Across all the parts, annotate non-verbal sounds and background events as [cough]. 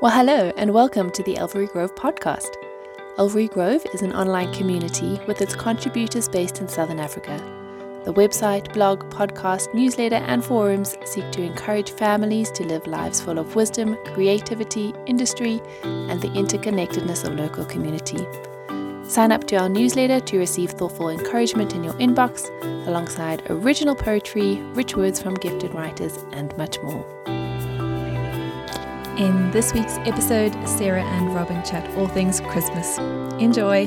Well, hello, and welcome to the Alveary Grove podcast. Alveary Grove is an online community with its contributors based in Southern Africa. The website, blog, podcast, newsletter, and forums seek to encourage families to live lives full of wisdom, creativity, industry, and the interconnectedness of local community. Sign up to our newsletter to receive thoughtful encouragement in your inbox, alongside original poetry, rich words from gifted writers, and much more. In this week's episode, Sarah and Robyn chat all things Christmas. Enjoy!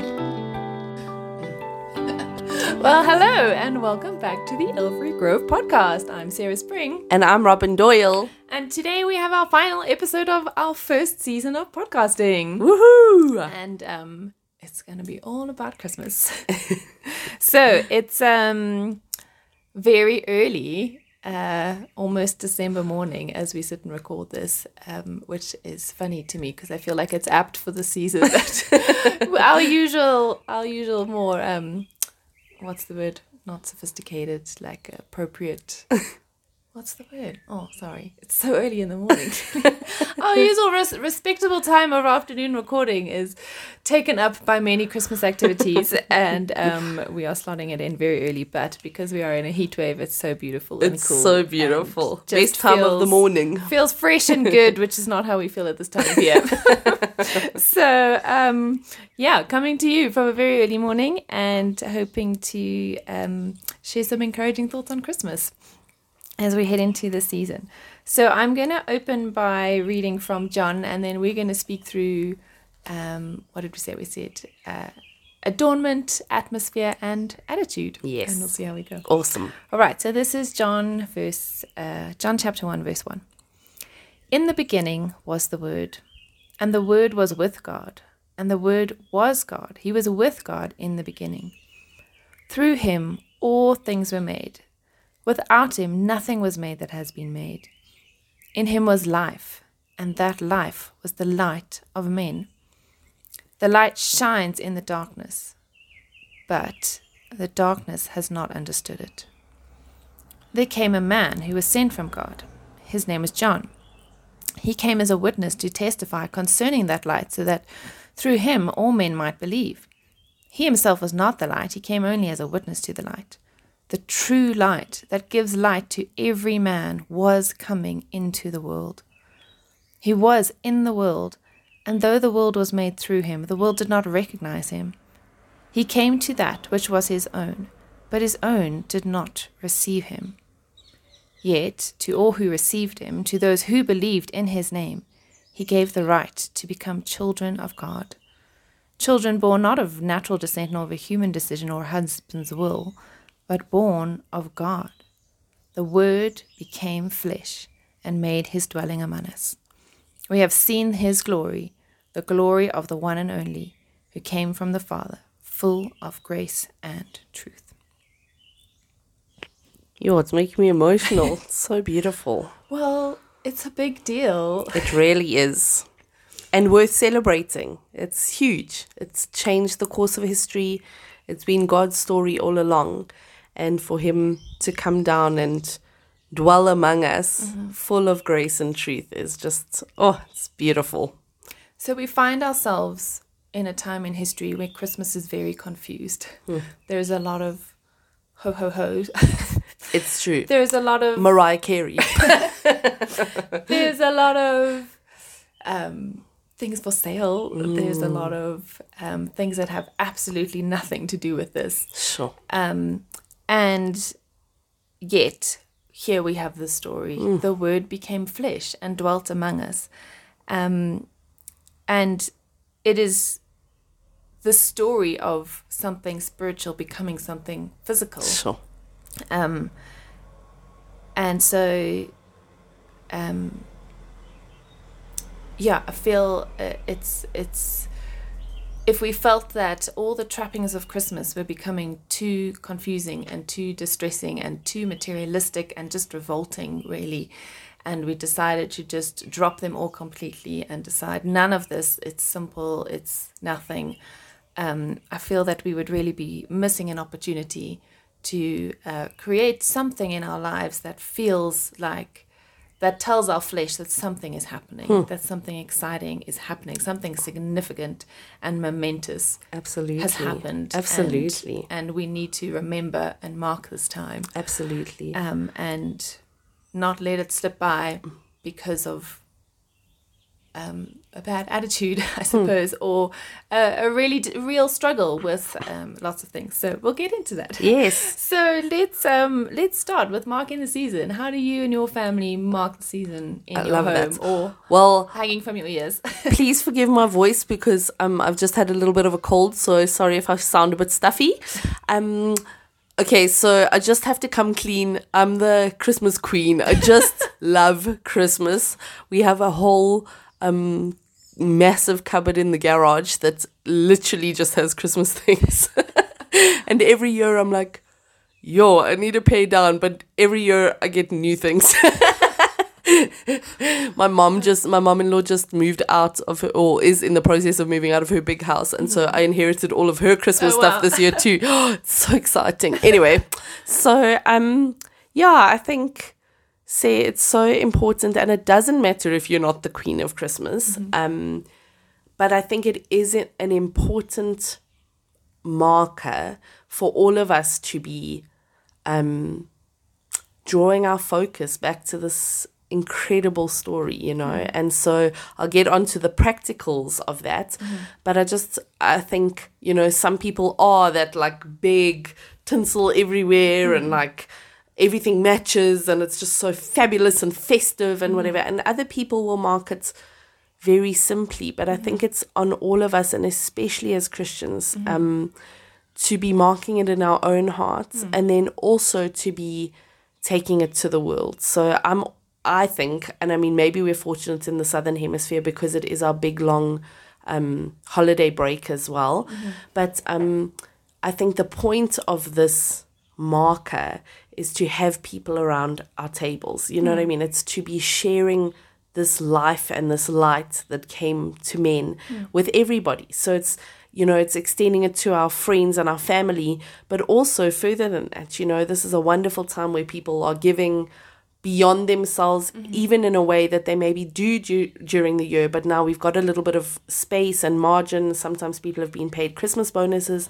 Well, hello, and welcome back to the Alveary Grove podcast. I'm Sarah Spring. And I'm Robyn Doyle. And today we have our final episode of our first season of podcasting. Woohoo! And um, it's going to be all about Christmas. [laughs] so it's um, very early uh, almost December morning as we sit and record this, um, which is funny to me because I feel like it's apt for the season. But [laughs] our usual, our usual more, um, what's the word? Not sophisticated, like appropriate. What's the word? Oh, sorry. It's so early in the morning. [laughs] Our usual res- respectable time of afternoon recording is taken up by many Christmas activities, [laughs] and um, we are slotting it in very early. But because we are in a heat wave, it's so beautiful and It's cool. so beautiful. Best time of the morning. Feels fresh and good, which is not how we feel at this time of year. [laughs] so, um, yeah, coming to you from a very early morning and hoping to um, share some encouraging thoughts on Christmas as we head into the season. So, I'm going to open by reading from John, and then we're going to speak through um, what did we say? We said uh, adornment, atmosphere, and attitude. Yes. And we'll see how we go. Awesome. All right, so this is John verse uh, John chapter 1 verse 1. In the beginning was the word, and the word was with God, and the word was God. He was with God in the beginning. Through him all things were made. Without him nothing was made that has been made. In him was life, and that life was the light of men. The light shines in the darkness, but the darkness has not understood it. There came a man who was sent from God. His name was John. He came as a witness to testify concerning that light, so that through him all men might believe. He himself was not the light, he came only as a witness to the light. The true light that gives light to every man was coming into the world. He was in the world, and though the world was made through him, the world did not recognize him. He came to that which was his own, but his own did not receive him. Yet to all who received him, to those who believed in his name, he gave the right to become children of God. Children born not of natural descent nor of a human decision or a husband's will, but born of God. The Word became flesh and made his dwelling among us. We have seen his glory, the glory of the one and only, who came from the Father, full of grace and truth. Yo, it's making me emotional. [laughs] It's so beautiful. Well, it's a big deal. It really is. And worth celebrating. It's huge. It's changed the course of history. It's been God's story all along. And for him to come down and dwell among us, full of grace and truth, is just, oh, it's beautiful. So we find ourselves in a time in history where Christmas is very confused. There's a lot of ho ho ho. [laughs] It's true. There's a lot of Mariah Carey. [laughs] [laughs] there's a lot of um, things for sale. There's a lot of um, things that have absolutely nothing to do with this. sure. Um, and yet, here we have the story. The Word became flesh and dwelt among us. Um, and it is the story of something spiritual becoming something physical. Sure. Um, and so, um, yeah, I feel uh, it's it's if we felt that all the trappings of Christmas were becoming too confusing and too distressing and too materialistic and just revolting, really, and we decided to just drop them all completely and decide none of this, it's simple, it's nothing. Um, I feel that we would really be missing an opportunity to uh, create something in our lives that feels like that tells our flesh that something is happening, Hmm. that something exciting is happening, something significant and momentous Absolutely. has happened. and- Absolutely. And, we need to remember and mark this time Absolutely. um, and not let it slip by because of um, a bad attitude, [laughs] Hmm. I suppose, or a, a really d- real struggle with um, lots of things. So we'll get into that. yes. [laughs] So let's um let's start with marking the season. How do you and your family mark the season in I your love home that. or Well, hanging from your ears? [laughs] please forgive my voice because um, I've just had a little bit of a cold, so sorry if I sound a bit stuffy. Um, okay, so I just have to come clean. I'm the Christmas queen. I just love Christmas. We have a whole um, massive cupboard in the garage that literally just has Christmas [laughs] things. and every year I'm like, yo, I need to pay down, but every year I get new things. [laughs] my mom just my mom-in-law just moved out of her or is in the process of moving out of her big house and so i inherited all of her christmas Oh, stuff this year too [gasps] it's so exciting [laughs] anyway so um yeah i think say it's so important and it doesn't matter if you're not the queen of christmas um but i think it is an an important marker for all of us to be um drawing our focus back to this incredible story, you know. And so I'll get onto the practicals of that. But I just I think, you know, some people are that like big tinsel everywhere and like everything matches and it's just so fabulous and festive and whatever. And other people will mark it very simply. But I think it's on all of us and especially as Christians, um, to be marking it in our own hearts and then also to be taking it to the world. So I'm I think, and I mean maybe we're fortunate in the southern hemisphere because it is our big long um, holiday break as well. But um, I think the point of this marker is to have people around our tables. You know what I hmm. mean? It's to be sharing this life and this light that came to men hmm. with everybody. So it's you know, it's extending it to our friends and our family, but also further than that, you know, this is a wonderful time where people are giving beyond themselves, hmm. even in a way that they maybe do du- during the year. But now we've got a little bit of space and margin. Sometimes people have been paid Christmas bonuses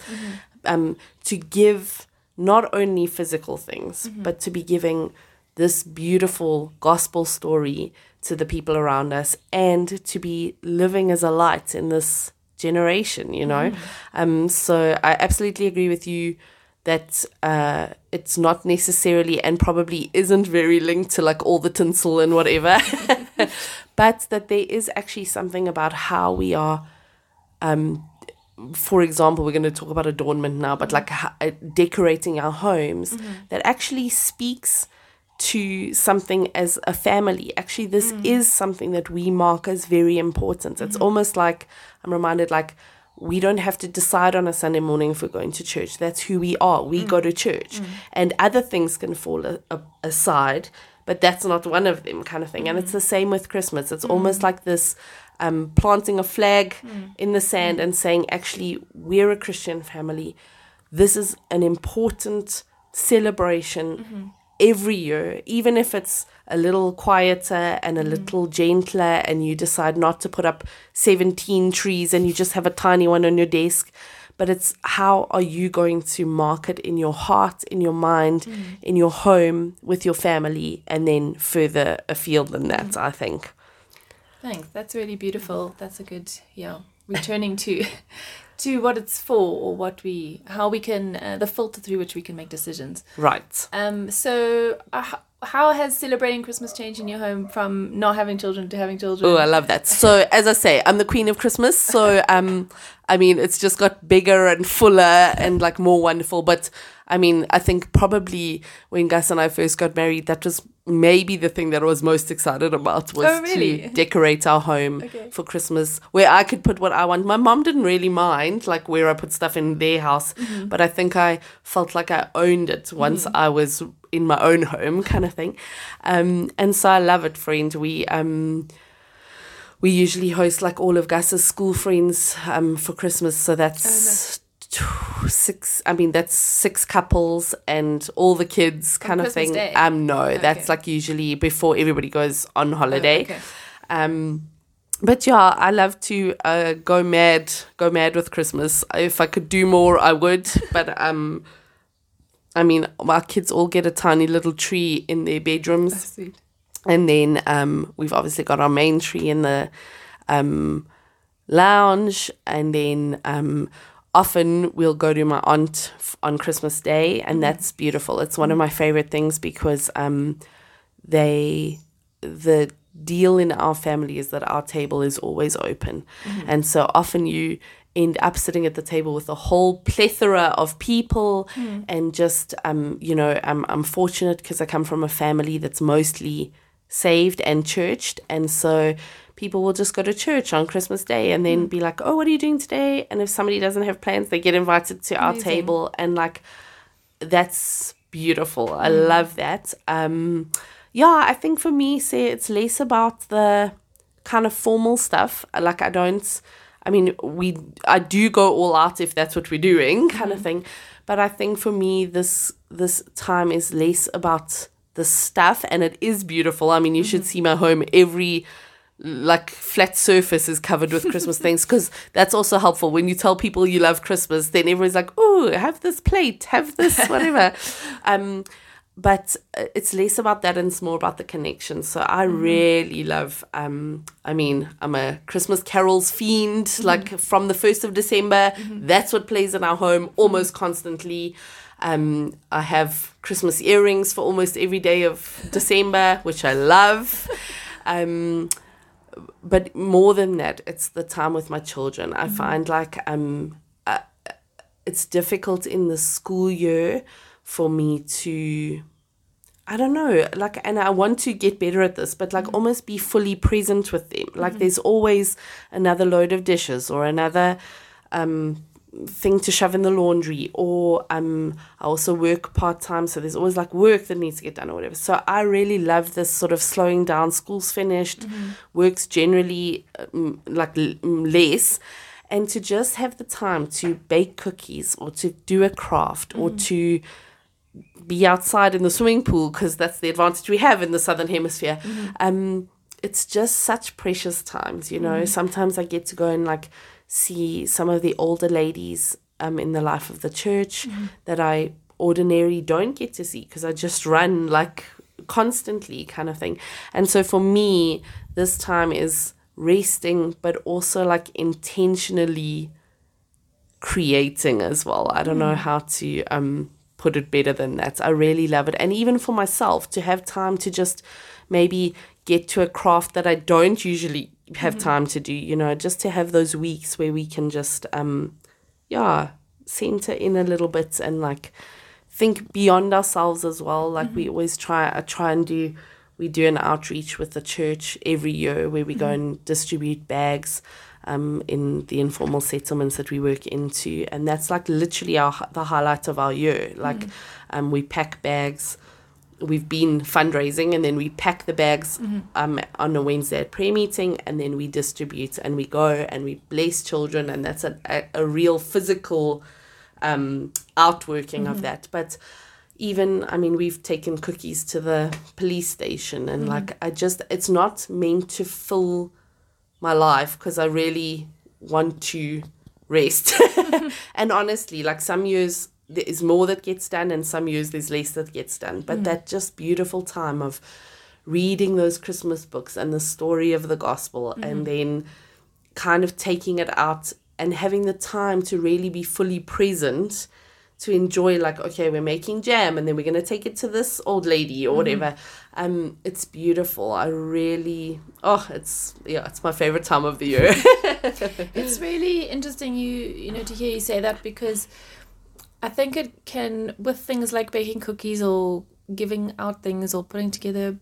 um, to give not only physical things, but to be giving this beautiful gospel story to the people around us and to be living as a light in this generation, you know? Um, so I absolutely agree with you that uh, it's not necessarily and probably isn't very linked to like all the tinsel and whatever, [laughs] [laughs] but that there is actually something about how we are. Um, for example, we're going to talk about adornment now, but like uh, decorating our homes mm-hmm. that actually speaks to something as a family. Actually, this mm. is something that we mark as very important. It's mm-hmm. almost like I'm reminded, like, we don't have to decide on a Sunday morning if we're going to church. That's who we are. We mm. go to church, mm. and other things can fall a- a- aside, but that's not one of them, kind of thing. And it's the same with Christmas. It's almost like this um, planting a flag mm. in the sand and saying, actually, we're a Christian family. This is an important celebration mm-hmm. every year, even if it's a little quieter and a mm-hmm. little gentler, and you decide not to put up 17 trees and you just have a tiny one on your desk. But it's how are you going to mark it in your heart, in your mind, mm. in your home, with your family, and then further afield than that, mm. I think. Thanks. That's really beautiful. That's a good, yeah, returning to [laughs] to what it's for or what we how we can uh, the filter through which we can make decisions. Right. Um so uh, how has celebrating Christmas changed in your home from not having children to having children? Oh, I love that. So, as I say, I'm the queen of Christmas. So, [laughs] um, I mean, it's just got bigger and fuller and like more wonderful. But I mean, I think probably when Gus and I first got married, that was maybe the thing that I was most excited about was Oh, really? to decorate our home Okay. for Christmas, where I could put what I want. My mom didn't really mind, like where I put stuff in their house, Mm-hmm. but I think I felt like I owned it once I was in my own home, kind of thing. Um, and so I love it, friend. We um, we usually host like all of Gus's school friends um, for Christmas. So that's tw- six. I mean, that's six couples and all the kids, kind of Christmas thing. Day? Um, no, that's like usually before everybody goes on holiday. okay. Um, but yeah, I love to uh, go mad, go mad with Christmas. If I could do more, I would. But um, I mean, our kids all get a tiny little tree in their bedrooms, and then um, we've obviously got our main tree in the um, lounge, and then um, often we'll go to my aunt f- on Christmas Day, and that's beautiful. It's one of my favorite things because um, they the deal in our family is that our table is always open. And so often you end up sitting at the table with a whole plethora of people and just um you know I'm, I'm fortunate because i come from a family that's mostly saved and churched and so people will just go to church on christmas day and then be like oh what are you doing today and if somebody doesn't have plans they get invited to our table and like that's beautiful. I love that. Um, yeah, I think for me, say it's less about the kind of formal stuff. Like I don't. I mean, we I do go all out if that's what we're doing, kind of thing. But I think for me, this this time is less about the stuff, and it is beautiful. I mean, you should see my home every like flat surface is covered with Christmas [laughs] things because that's also helpful when you tell people you love Christmas. Then everyone's like, "Oh, have this plate, have this [laughs] whatever." um, but uh, it's less about that and it's more about the connection. So I really love. Um, I mean, I'm a Christmas carols fiend. Like from the first of December, that's what plays in our home almost constantly. Um, I have Christmas earrings for almost every day of [laughs] December, which I love. Um, but more than that, it's the time with my children. I find like um, uh, it's difficult in the school year for me to, I don't know, like, and I want to get better at this, but like almost be fully present with them. Like, there's always another load of dishes or another um thing to shove in the laundry or um I also work part time so there's always like work that needs to get done or whatever. So I really love this sort of slowing down school's finished works generally um, like l- mm, less and to just have the time to bake cookies or to do a craft or to be outside in the swimming pool because that's the advantage we have in the southern hemisphere. Um it's just such precious times you know? Sometimes i get to go and like see some of the older ladies um in the life of the church that i ordinarily don't get to see because i just run like constantly kind of thing. And so for me this time is resting but also like intentionally creating as well. I don't know how to um put it better than that. I really love it. And even for myself to have time to just maybe get to a craft that I don't usually have mm-hmm. time to do, you know, just to have those weeks where we can just um yeah, center in a little bit and like think beyond ourselves as well. Like we mm-hmm. always try I try and do we do an outreach with the church every year where we go mm-hmm. and distribute bags um, in the informal settlements that we work into, and that's like literally our the highlight of our year. Like, um, we pack bags. We've been fundraising, and then we pack the bags um, on a Wednesday at prayer meeting, and then we distribute, and we go and we bless children, and that's a a, a real physical um, outworking of that. But even I mean, we've taken cookies to the police station, and like I just, it's not meant to fill my life because I really want to rest. [laughs] and honestly, like some years there is more that gets done, and some years there's less that gets done. But mm. that just beautiful time of reading those Christmas books and the story of the gospel, mm-hmm. and then kind of taking it out and having the time to really be fully present to enjoy like okay we're making jam and then we're going to take it to this old lady or mm-hmm. whatever um it's beautiful. I really oh it's yeah it's my favorite time of the year. [laughs] [laughs] It's really interesting you you know to hear you say that because I think it can with things like baking cookies or giving out things or putting together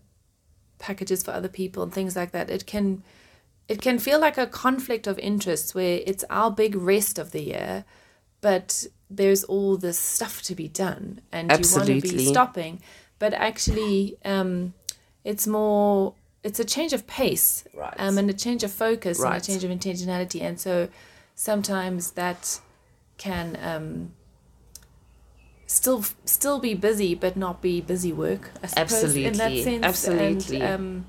packages for other people and things like that it can it can feel like a conflict of interests where it's our big rest of the year but there's all this stuff to be done and you want to be stopping but actually um it's more it's a change of pace Right. um, and a change of focus and a change of intentionality and so sometimes that can um, still still be busy but not be busy work. I suppose, in that Absolutely. sense. Absolutely. And, um,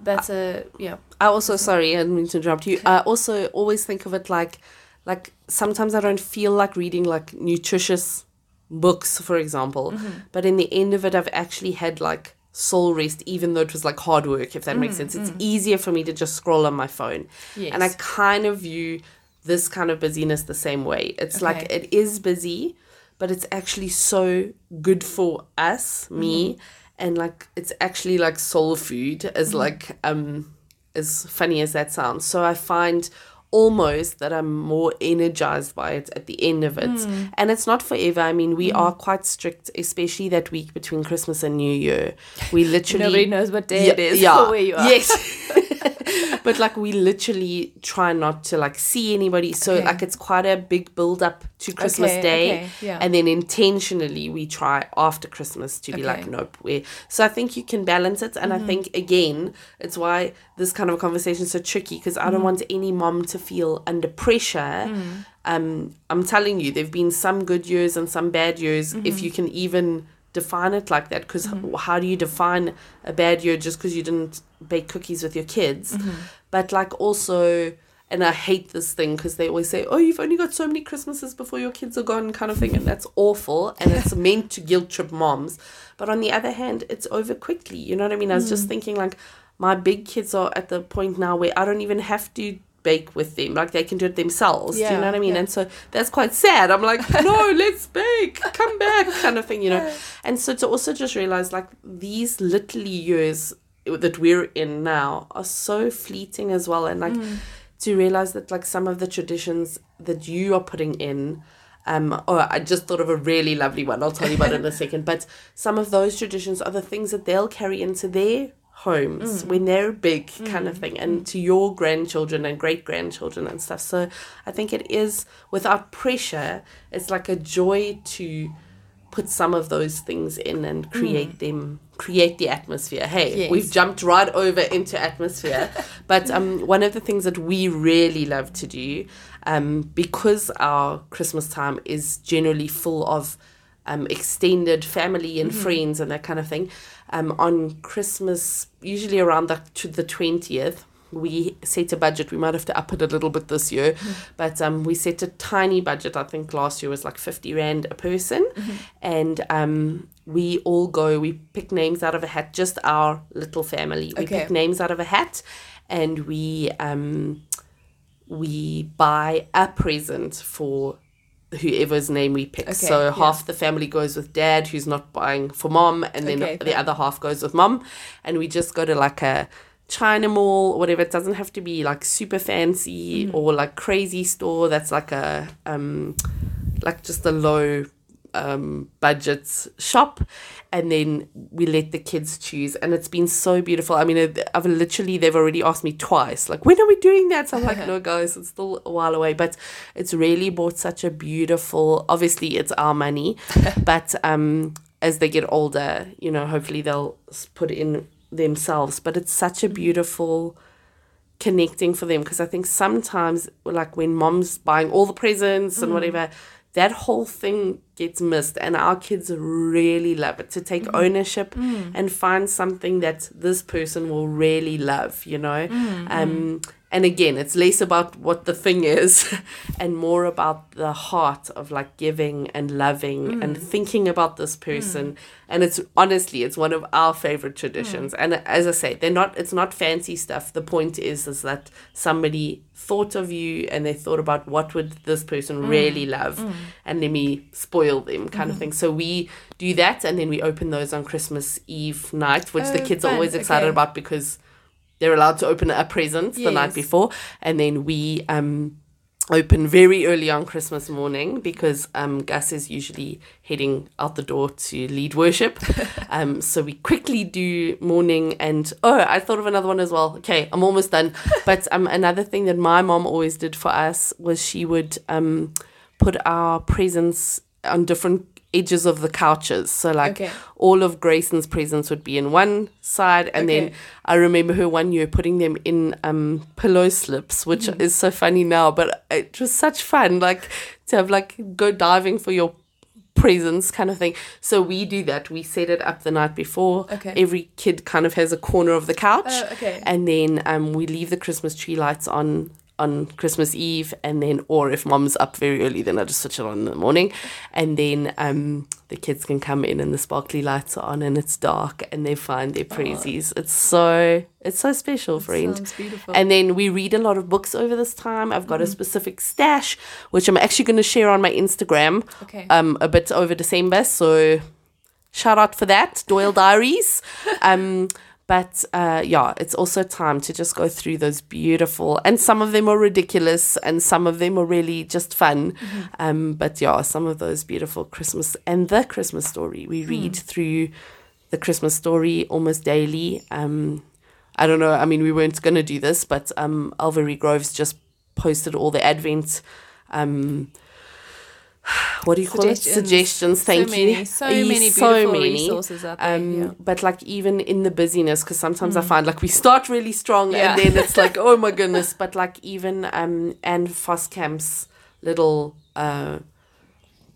that's a yeah. I also sorry, I didn't mean to interrupt you. I also always think of it like like sometimes I don't feel like reading like nutritious books, for example. Mm-hmm. But in the end of it I've actually had like soul rest even though it was like hard work, if that makes mm, sense. It's mm. easier for me to just scroll on my phone. Yes. And I kind of view this kind of busyness the same way. It's like it is busy, but it's actually so good for us, me, mm-hmm. and like it's actually like soul food as mm-hmm. like um as funny as that sounds. So I find almost that I'm more energized by it at the end of it. Hmm. And it's not forever. I mean, we hmm. are quite strict, especially that week between Christmas and New Year. We [laughs] literally Nobody knows what day yeah, it is [laughs] yeah. or where you are. Yes. [laughs] [laughs] but like we literally try not to like see anybody. So Okay. like it's quite a big build up to Christmas Okay, Day. okay, yeah. And then intentionally we try after Christmas to be like, nope. we so I think you can balance it. And Mm-hmm. I think again, it's why this kind of conversation is so tricky because I Mm. don't want any mom to feel under pressure. Mm. Um, I'm telling you, there've been some good years and some bad years, Mm-hmm. if you can even define it like that. Because how do you define a bad year just because you didn't bake cookies with your kids? Mm-hmm. But like also, and I hate this thing because they always say, "Oh, you've only got so many Christmases before your kids are gone," kind of thing, and that's awful. And [laughs] it's meant to guilt trip moms. But on the other hand, it's over quickly. You know what I mean? I was Mm. just thinking like, my big kids are at the point now where I don't even have to bake with them like they can do it themselves do you know what i mean? yeah. and so that's quite sad. I'm like [laughs] no let's bake come back kind of thing you know? And so to also just realize like these little years that we're in now are so fleeting as well. And like to realize that like some of the traditions that you are putting in um oh i just thought of a really lovely one. I'll tell you about it in a [laughs] second. But some of those traditions are the things that they'll carry into their homes when they're big kind of thing and to your grandchildren and great grandchildren and stuff. So i think it is without pressure it's like a joy to put some of those things in and create them create the atmosphere. Hey Yes. we've jumped right over into atmosphere. [laughs] But um one of the things that we really love to do um because our christmas time is generally full of um, extended family and friends and that kind of thing. Um, on Christmas, usually around the to the twentieth, we set a budget. We might have to up it a little bit this year, but um, we set a tiny budget. I think last year was like fifty rand a person, and um, we all go. We pick names out of a hat. Just our little family. We Okay. pick names out of a hat, and we um, we buy a present for whoever's name we pick. Okay, so yeah. half the family goes with dad, who's not buying for mom, and then Okay, the fine. other half goes with mom. And we just go to like a China mall or whatever. It doesn't have to be like super fancy Mm. or like crazy store that's like a um like just a low um budget shop and then we let the kids choose and it's been so beautiful. I mean i've literally they've already asked me twice like when are we doing that? So i'm like [laughs] no guys it's still a while away. But it's really brought such a beautiful obviously it's our money [laughs] but um as they get older you know hopefully they'll put it in themselves but it's such a beautiful connecting for them because I think sometimes like when mom's buying all the presents and whatever that whole thing gets missed and our kids really love it. To take mm. ownership mm. and find something that this person will really love you know? Mm, um and again it's less about what the thing is [laughs] and more about the heart of like giving and loving hmm. and thinking about this person. Hmm. And it's honestly it's one of our favorite traditions. Hmm. And as i say they're not it's not fancy stuff. The point is is that somebody thought of you and they thought about what would this person really love. And let me spoil them kind of thing. So we do that and then we open those on christmas eve night which the Oh, kids are oh, always excited Okay. about because they're allowed to open a present the night before and then we um open very early on christmas morning because um gus is usually heading out the door to lead worship. [laughs] Um so we quickly do morning and oh i thought of another one as well. Okay i'm almost done. [laughs] But um another thing that my mom always did for us was she would um put our presents on different edges of the couches. So like Okay. all of Grayson's presents would be in one side, and then I remember her one year putting them in um, pillow slips, which Mm. is so funny now, but it was such fun, like to have like go diving for your presents kind of thing. So we do that. We set it up the night before. Okay. Every kid kind of has a corner of the couch, Oh, okay. and then um, we leave the Christmas tree lights on on Christmas Eve, and then or if mom's up very early, then I just switch it on in the morning, and then um, the kids can come in and the sparkly lights are on and it's dark and they find their prezies. It's so it's so special, friend. And then we read a lot of books over this time. I've got a specific stash, which I'm actually going to share on my Instagram Okay. um, a bit over December. So shout out for that, Doyle Diaries. [laughs] um, but uh, yeah, it's also time to just go through those beautiful, and some of them are ridiculous, and some of them are really just fun. Um, but yeah, some of those beautiful Christmas and the Christmas story. We read through the Christmas story almost daily. Um, I don't know. I mean, we weren't going to do this, but um, Alveary Grove's just posted all the Advent. Um, [sighs] what do you call it? Suggestions. Thank [laughs] so you. Many, so many Yes, beautiful resources out there. Um, yeah. But like even in the busyness, because sometimes I find like we start really strong Yeah. and then it's like oh my [laughs] goodness. But like even um Ann Voskamp's little uh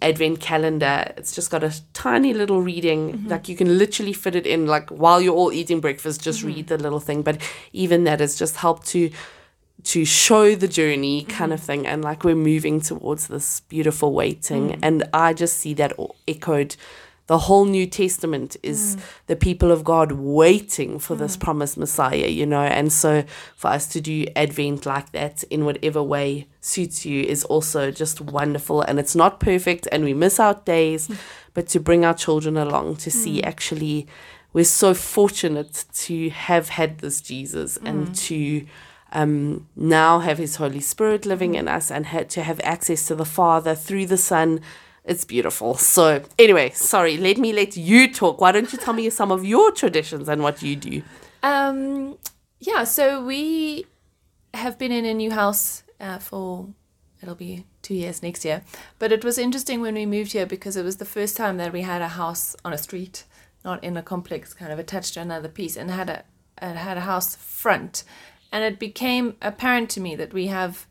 advent calendar, it's just got a tiny little reading. Mm-hmm. Like you can literally fit it in like while you're all eating breakfast, just Mm-hmm. read the little thing. But even that has just helped to to show the journey mm-hmm. kind of thing and like we're moving towards this beautiful waiting mm. and i just see that echoed the whole new testament is mm. the people of god waiting for this mm. promised messiah you know and so for us to do advent like that in whatever way suits you is also just wonderful and it's not perfect and we miss out days but to bring our children along to see actually we're so fortunate to have had this jesus and to um, now have His Holy Spirit living in us and ha- to have access to the Father through the Son. It's beautiful. So, anyway, sorry, let me let you talk. Why don't you tell me some of your traditions and what you do? Um, yeah, so we have been in a new house uh, for it'll be two years next year. But it was interesting when we moved here because it was the first time that we had a house on a street, not in a complex, kind of attached to another piece, and had a it had a house front, and it became apparent to me that we have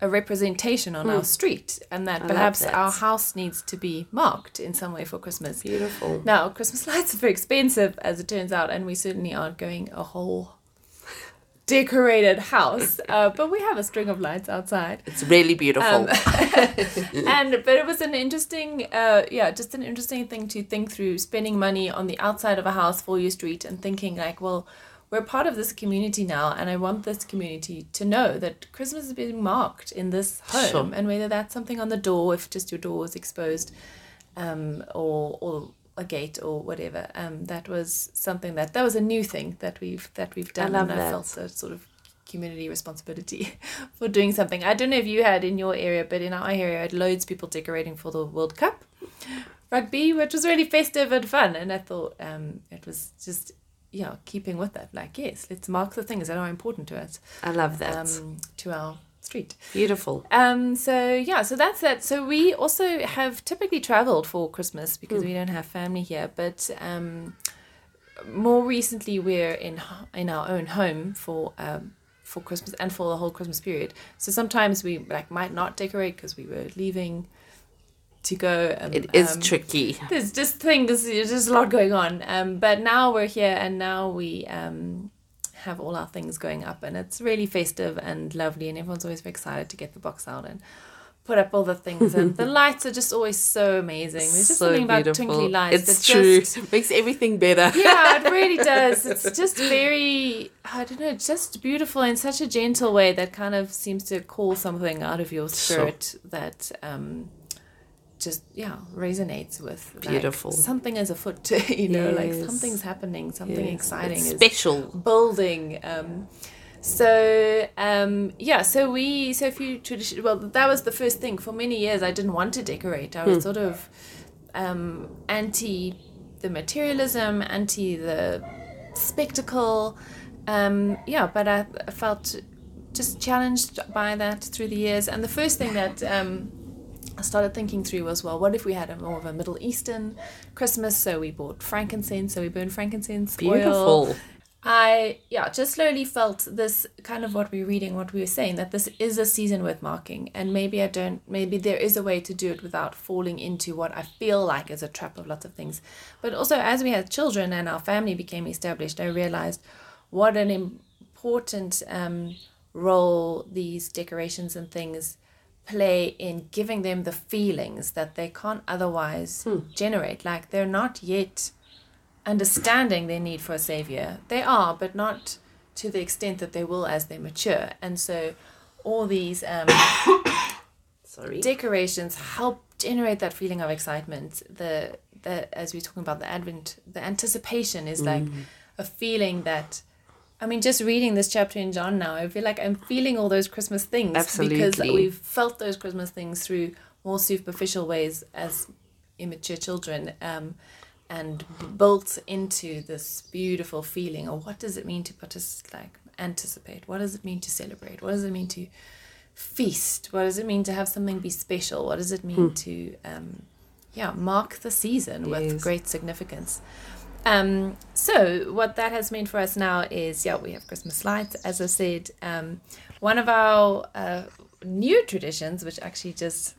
a representation on our street, and that love perhaps that. our house needs to be marked in some way for Christmas. Beautiful. Now, Christmas [laughs] lights are very expensive, as it turns out, and we certainly aren't going a whole decorated house. [laughs] Uh, but we have a string of lights outside, It's really beautiful. Um, [laughs] and but it was an interesting, uh, yeah, just an interesting thing to think through. Spending money on the outside of a house for your street, and thinking like, well, we're part of this community now, and I want this community to know that Christmas is being marked in this home, Sure. and whether that's something on the door, if just your door is exposed, um, or or a gate or whatever. Um, that was something that that was a new thing that we've that we've done, love and I felt a sort of community responsibility [laughs] for doing something. I don't know if you had in your area, but in our area, I had loads of people decorating for the World Cup rugby, which was really festive and fun. And I thought um, it was just yeah, keeping with that. Like yes, let's mark the things that are important to us, I love that. um, to our street. beautiful. Um, so yeah, so that's that. So we also have typically traveled for Christmas because we don't have family here, but um, more recently we're in in our own home for um, for Christmas and for the whole Christmas period. So sometimes we like might not decorate because we were leaving to go. And, It is um, tricky. there's just things there's just a lot going on um but now we're here and now we um have all our things going up and it's really festive and lovely and everyone's always very excited to get the box out and put up all the things and the [laughs] lights are just always so amazing there's just something about twinkly lights It's true. just Makes everything better. [laughs] yeah it really [laughs] does it's just very i don't know just beautiful in such a gentle way that kind of seems to call something out of your spirit that um just yeah resonates with like, Beautiful. something is afoot [laughs] you know like something's happening something Yes, exciting it's is special. building um so um yeah so we so if you tradition well that was the first thing for many years i didn't want to decorate i was Hmm. sort of um anti the materialism anti the spectacle um yeah but i, I felt just challenged by that through the years and the first thing that um I started thinking through was well, what if we had a more of a Middle Eastern Christmas? So we bought frankincense, so we burned frankincense oil. Beautiful. I yeah, just slowly felt this kind of what we're reading, what we were saying, that this is a season worth marking. And maybe I don't maybe there is a way to do it without falling into what I feel like is a trap of lots of things. But also as we had children and our family became established, I realized what an important um, role these decorations and things play in giving them the feelings that they can't otherwise generate. Like they're not yet understanding their need for a savior. They are, but not to the extent that they will as they mature. And so all these um, [coughs] Sorry. decorations help generate that feeling of excitement. The the as we we're talking about the Advent, the anticipation is like a feeling that I mean, just reading this chapter in John now, I feel like I'm feeling all those Christmas things Absolutely. because we've felt those Christmas things through more superficial ways as immature children, um, and built into this beautiful feeling. Or what does it mean to partic- like anticipate? What does it mean to celebrate? What does it mean to feast? What does it mean to have something be special? What does it mean to, um, yeah, mark the season with great significance? Um, so what that has meant for us now is, yeah, we have Christmas lights, as I said. Um, one of our uh, new traditions, which actually just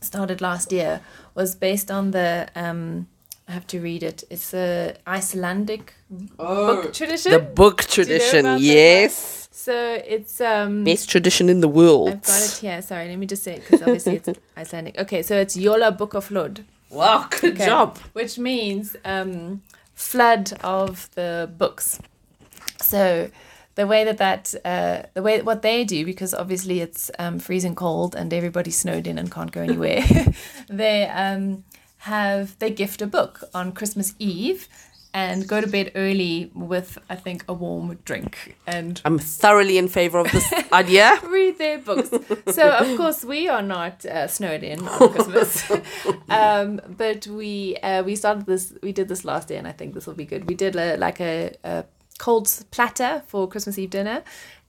started last year, was based on the. Um, I have to read it. It's a Icelandic book tradition. The book you know tradition, that? yes. so it's um. Best tradition in the world. I've got it here. Sorry, let me just say it because obviously it's [laughs] Icelandic. Okay, so it's Jólabókaflóð, Wow, good Okay. job. which means um, flood of the books. So the way that that uh, the way what they do because obviously it's um, freezing cold and everybody's snowed in and can't go anywhere. [laughs] they um, have they gift a book on Christmas Eve. And go to bed early with, I think, a warm drink and I'm thoroughly in favor of this idea. [laughs] read their books. So of course we are not uh, snowed in on Christmas, [laughs] um, but we uh, we started this. We did this last year, and I think this will be good. We did a, like a, a cold platter for Christmas Eve dinner,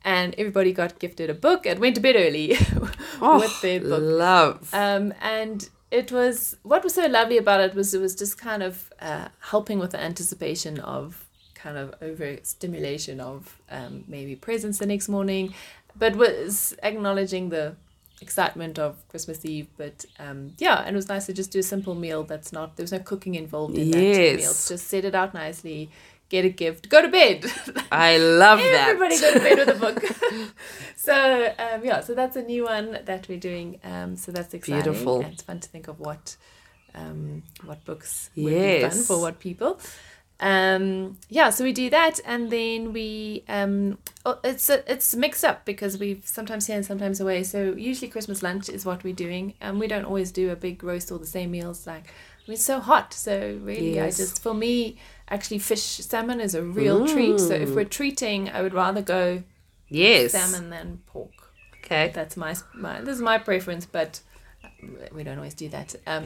and everybody got gifted a book and went to bed early [laughs] with their book. Love. Um, and it was what was so lovely about it was it was just kind of uh, helping with the anticipation of kind of overstimulation of um, maybe presents the next morning, but was acknowledging the excitement of Christmas Eve. But um, yeah, and it was nice to just do a simple meal that's not there was no cooking involved in that meal. Just set it out nicely, get a gift, go to bed. [laughs] I love that. Everybody go to bed with a book. [laughs] so um, yeah, so that's a new one that we're doing. Um, so that's exciting. Beautiful. And it's fun to think of what um, what books would be fun Yes. for what people. Um, yeah, so we do that, and then we um, oh, it's a, it's mixed up because we've sometimes here and sometimes away. So usually Christmas lunch is what we're doing, and we don't always do a big roast or the same meals. Like I mean, it's so hot, so really, Yes. I just for me actually fish salmon is a real treat. So if we're treating, I would rather go Yes. salmon than pork. Okay. That's my my this is my preference, but we don't always do that. Um,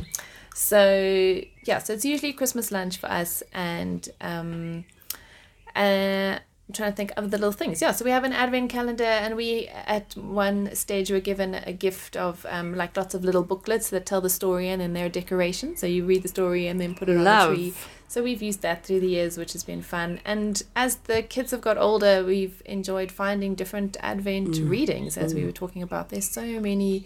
so yeah, so it's usually Christmas lunch for us, and um, uh, I'm trying to think of the little things. Yeah, so we have an advent calendar, and we at one stage were given a gift of um, like lots of little booklets that tell the story and then their decoration. So you read the story and then put it on Love. the tree. So we've used that through the years, which has been fun. And as the kids have got older, we've enjoyed finding different Advent readings. As we were talking about, there's so many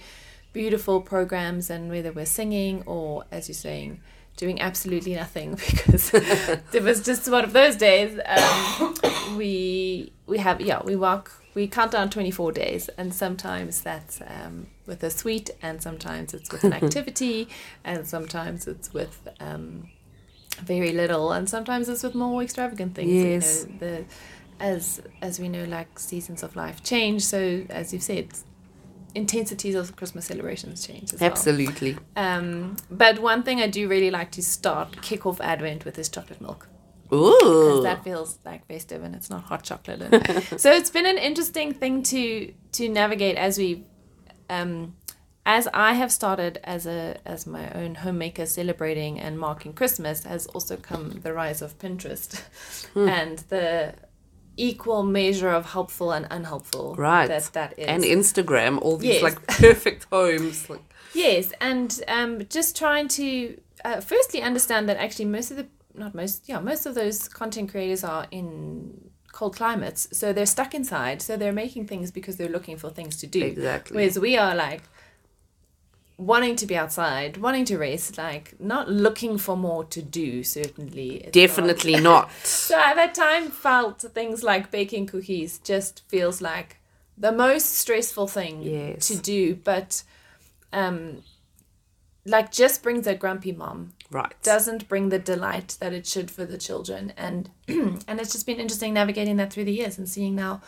beautiful programs, and whether we're singing or, as you're saying, doing absolutely nothing [laughs] because [laughs] it was just one of those days. Um, we we have yeah we walk we count down 24 days and sometimes that's um, with a sweet and sometimes it's with an [laughs] activity and sometimes it's with um, very little and sometimes it's with more extravagant things Yes. you know the as as we know like seasons of life change so as you've said intensities of christmas celebrations change as well. Absolutely. um but one thing i do really like to start kick off advent with is chocolate milk Ooh. because that feels like festive and it's not hot chocolate. [laughs] So it's been an interesting thing to to navigate as we, um, as I have started as a as my own homemaker celebrating and marking Christmas has also come the rise of Pinterest and the equal measure of helpful and unhelpful. Right. That that is. And Instagram, all these Yes. like perfect homes. Like, [laughs] Yes, and um, just trying to uh, firstly understand that actually most of the not most yeah most of those content creators are in cold climates, so they're stuck inside. So they're making things because they're looking for things to do. Exactly. Whereas we are like wanting to be outside, wanting to rest, like not looking for more to do. Certainly, It's not- definitely not. [laughs] so at that time felt things like baking cookies just feels like the most stressful thing Yes. to do but um like just brings a grumpy mom Right. doesn't bring the delight that it should for the children and [clears throat] and it's just been interesting navigating that through the years and seeing now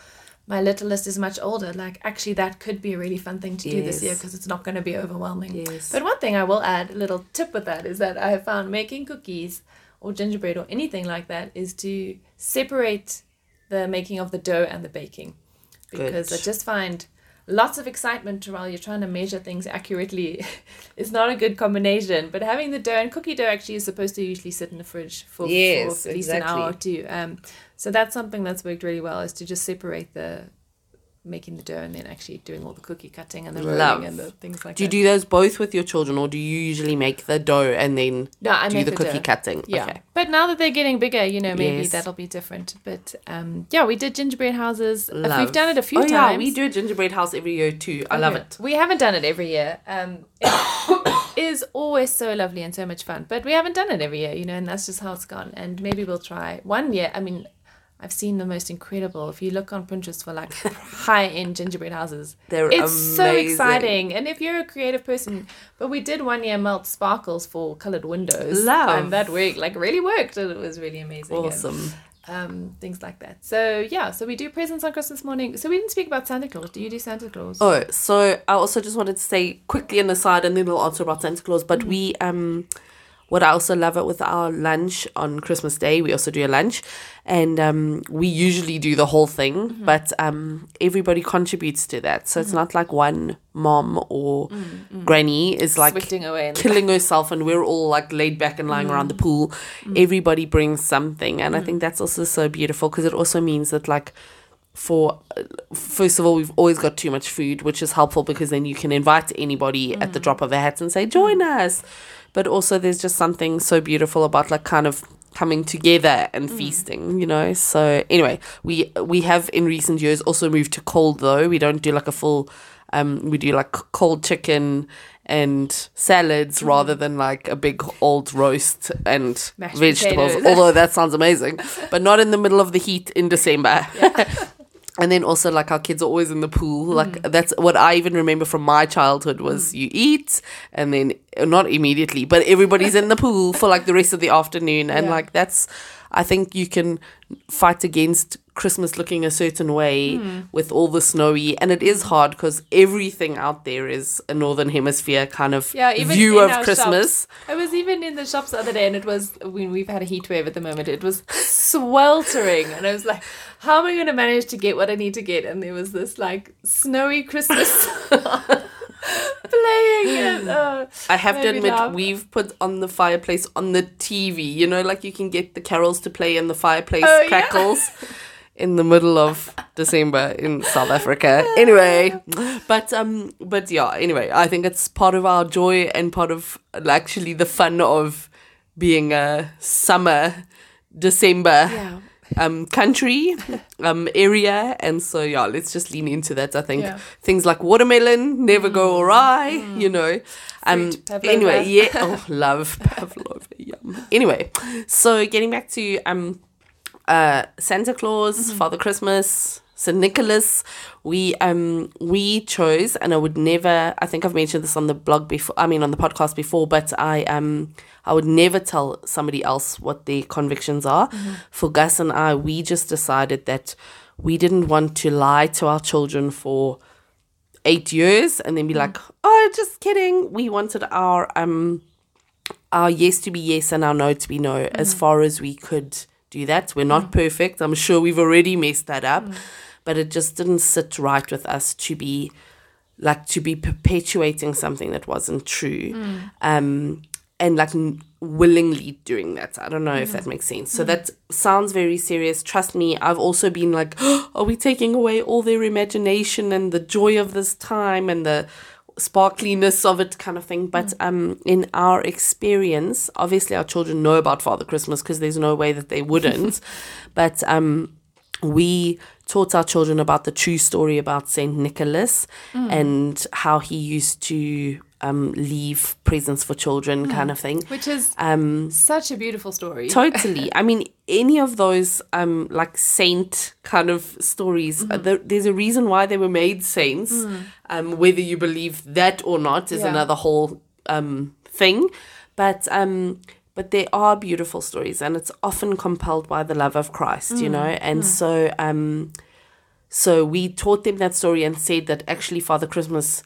my littlest is much older like actually that could be a really fun thing to do this year because it's not going to be overwhelming Yes. but one thing i will add a little tip with that is that i have found making cookies or gingerbread or anything like that is to separate the making of the dough and the baking because Good. i just find lots of excitement while you're trying to measure things accurately [laughs] is not a good combination. But having the dough and cookie dough actually is supposed to usually sit in the fridge for, Yes, for at least an hour or two. Um, so that's something that's worked really well is to just separate the making the dough and then actually doing all the cookie cutting and the rolling Love. and the things like that. Do you do those both with your children, or do you usually make the dough and then no, I do the the cookie dough. cutting? Yeah. Okay. But now that they're getting bigger, you know, maybe Yes. that'll be different. But um, yeah, we did gingerbread houses. Uh, Love. We've done it a few oh, times. Yeah, we do a gingerbread house every year too. I love it. We haven't done it every year. Um, it is always so lovely and so much fun, but we haven't done it every year, you know, and that's just how it's gone. And maybe we'll try one year. I mean, I've seen the most incredible. If you look on Pinterest for like [laughs] high end gingerbread houses, They're it's so exciting. And if you're a creative person, but we did one year melt sparkles for colored windows, Love. and that worked like really worked, and it was really amazing. and, Awesome. um, things like that. So yeah, so we do presents on Christmas morning. So we didn't speak about Santa Claus. Do you do Santa Claus? Oh, so I also just wanted to say quickly an aside, and then we'll answer about Santa Claus. But we, um, what I also love it with our lunch on Christmas Day, we also do a lunch, and um, we usually do the whole thing, but um, everybody contributes to that. So it's not like one mom or granny is like. Killing herself and we're all like laid back and lying around the pool. Everybody brings something and i think that's also so beautiful because it also means that like for first of all we've always got too much food which is helpful because then you can invite anybody at the drop of a hat and say join us but also there's just something so beautiful about like kind of coming together and feasting you know? So anyway we we have in recent years also moved to cold though. We don't do like a full um we do like cold chicken and salads rather than like a big old roast and Mashed vegetables potatoes. although that sounds amazing. But not in the middle of the heat in december [laughs] [laughs] and then also like our kids are always in the pool like Mm. that's what i even remember from my childhood was you eat and then uh, not immediately but everybody's in the pool for like the rest of the afternoon and Yeah. like that's i think you can fight against christmas looking a certain way Hmm. with all the snowy and it is hard because everything out there is a northern hemisphere kind of Yeah, view of christmas I was even in the shops the other day, and it was when we've had a heat wave at the moment. It was sweltering, and I was like, "How am I going to manage to get what I need to get?" And there was this like snowy Christmas [laughs] [laughs] playing, uh, I have to admit, laugh. we've put on the fireplace on the TV. You know, like you can get the carols to play and the fireplace Oh, yeah. [laughs] in the middle of December in South Africa. Anyway, but um, but yeah. Anyway, I think it's part of our joy and part of actually the fun of being a summer December yeah, um country [laughs] um area. And so yeah let's just lean into that. I think Yeah. things like watermelon never go awry you know. Um Fruit, anyway yeah. [laughs] Oh love pavlova. Yum. Anyway so getting back to um uh santa claus Mm-hmm. father christmas St. Nicholas, we um we chose, and I would never. I think I've mentioned this on the blog before. I mean, on the podcast before, but I um I would never tell somebody else what their convictions are. For Gus and I, we just decided that we didn't want to lie to our children for eight years and then be like, oh, just kidding. We wanted our um our yes to be yes and our no to be no as far as we could do that. We're not mm. perfect. I'm sure we've already messed that up, mm. but it just didn't sit right with us to be like to be perpetuating something that wasn't true. Mm. Um and like n- willingly doing that. I don't know if that makes sense. So that sounds very serious. Trust me, I've also been like, [gasps] are we taking away all their imagination and the joy of this time and the sparkliness of it kind of thing. But um in our experience obviously our children know about father christmas because there's no way that they wouldn't. [laughs] But um we taught our children about the true story about Saint Nicholas and how he used to um, leave presents for children, kind of thing. Which is Um, such a beautiful story. totally. I mean, any of those um, like saint kind of stories, uh, there, there's a reason why they were made saints. Um, whether you believe that or not is Yeah. another whole um, thing. But um, but there are beautiful stories, and it's often compelled by the love of Christ, you know. And so um, so we taught them that story and said that actually Father Christmas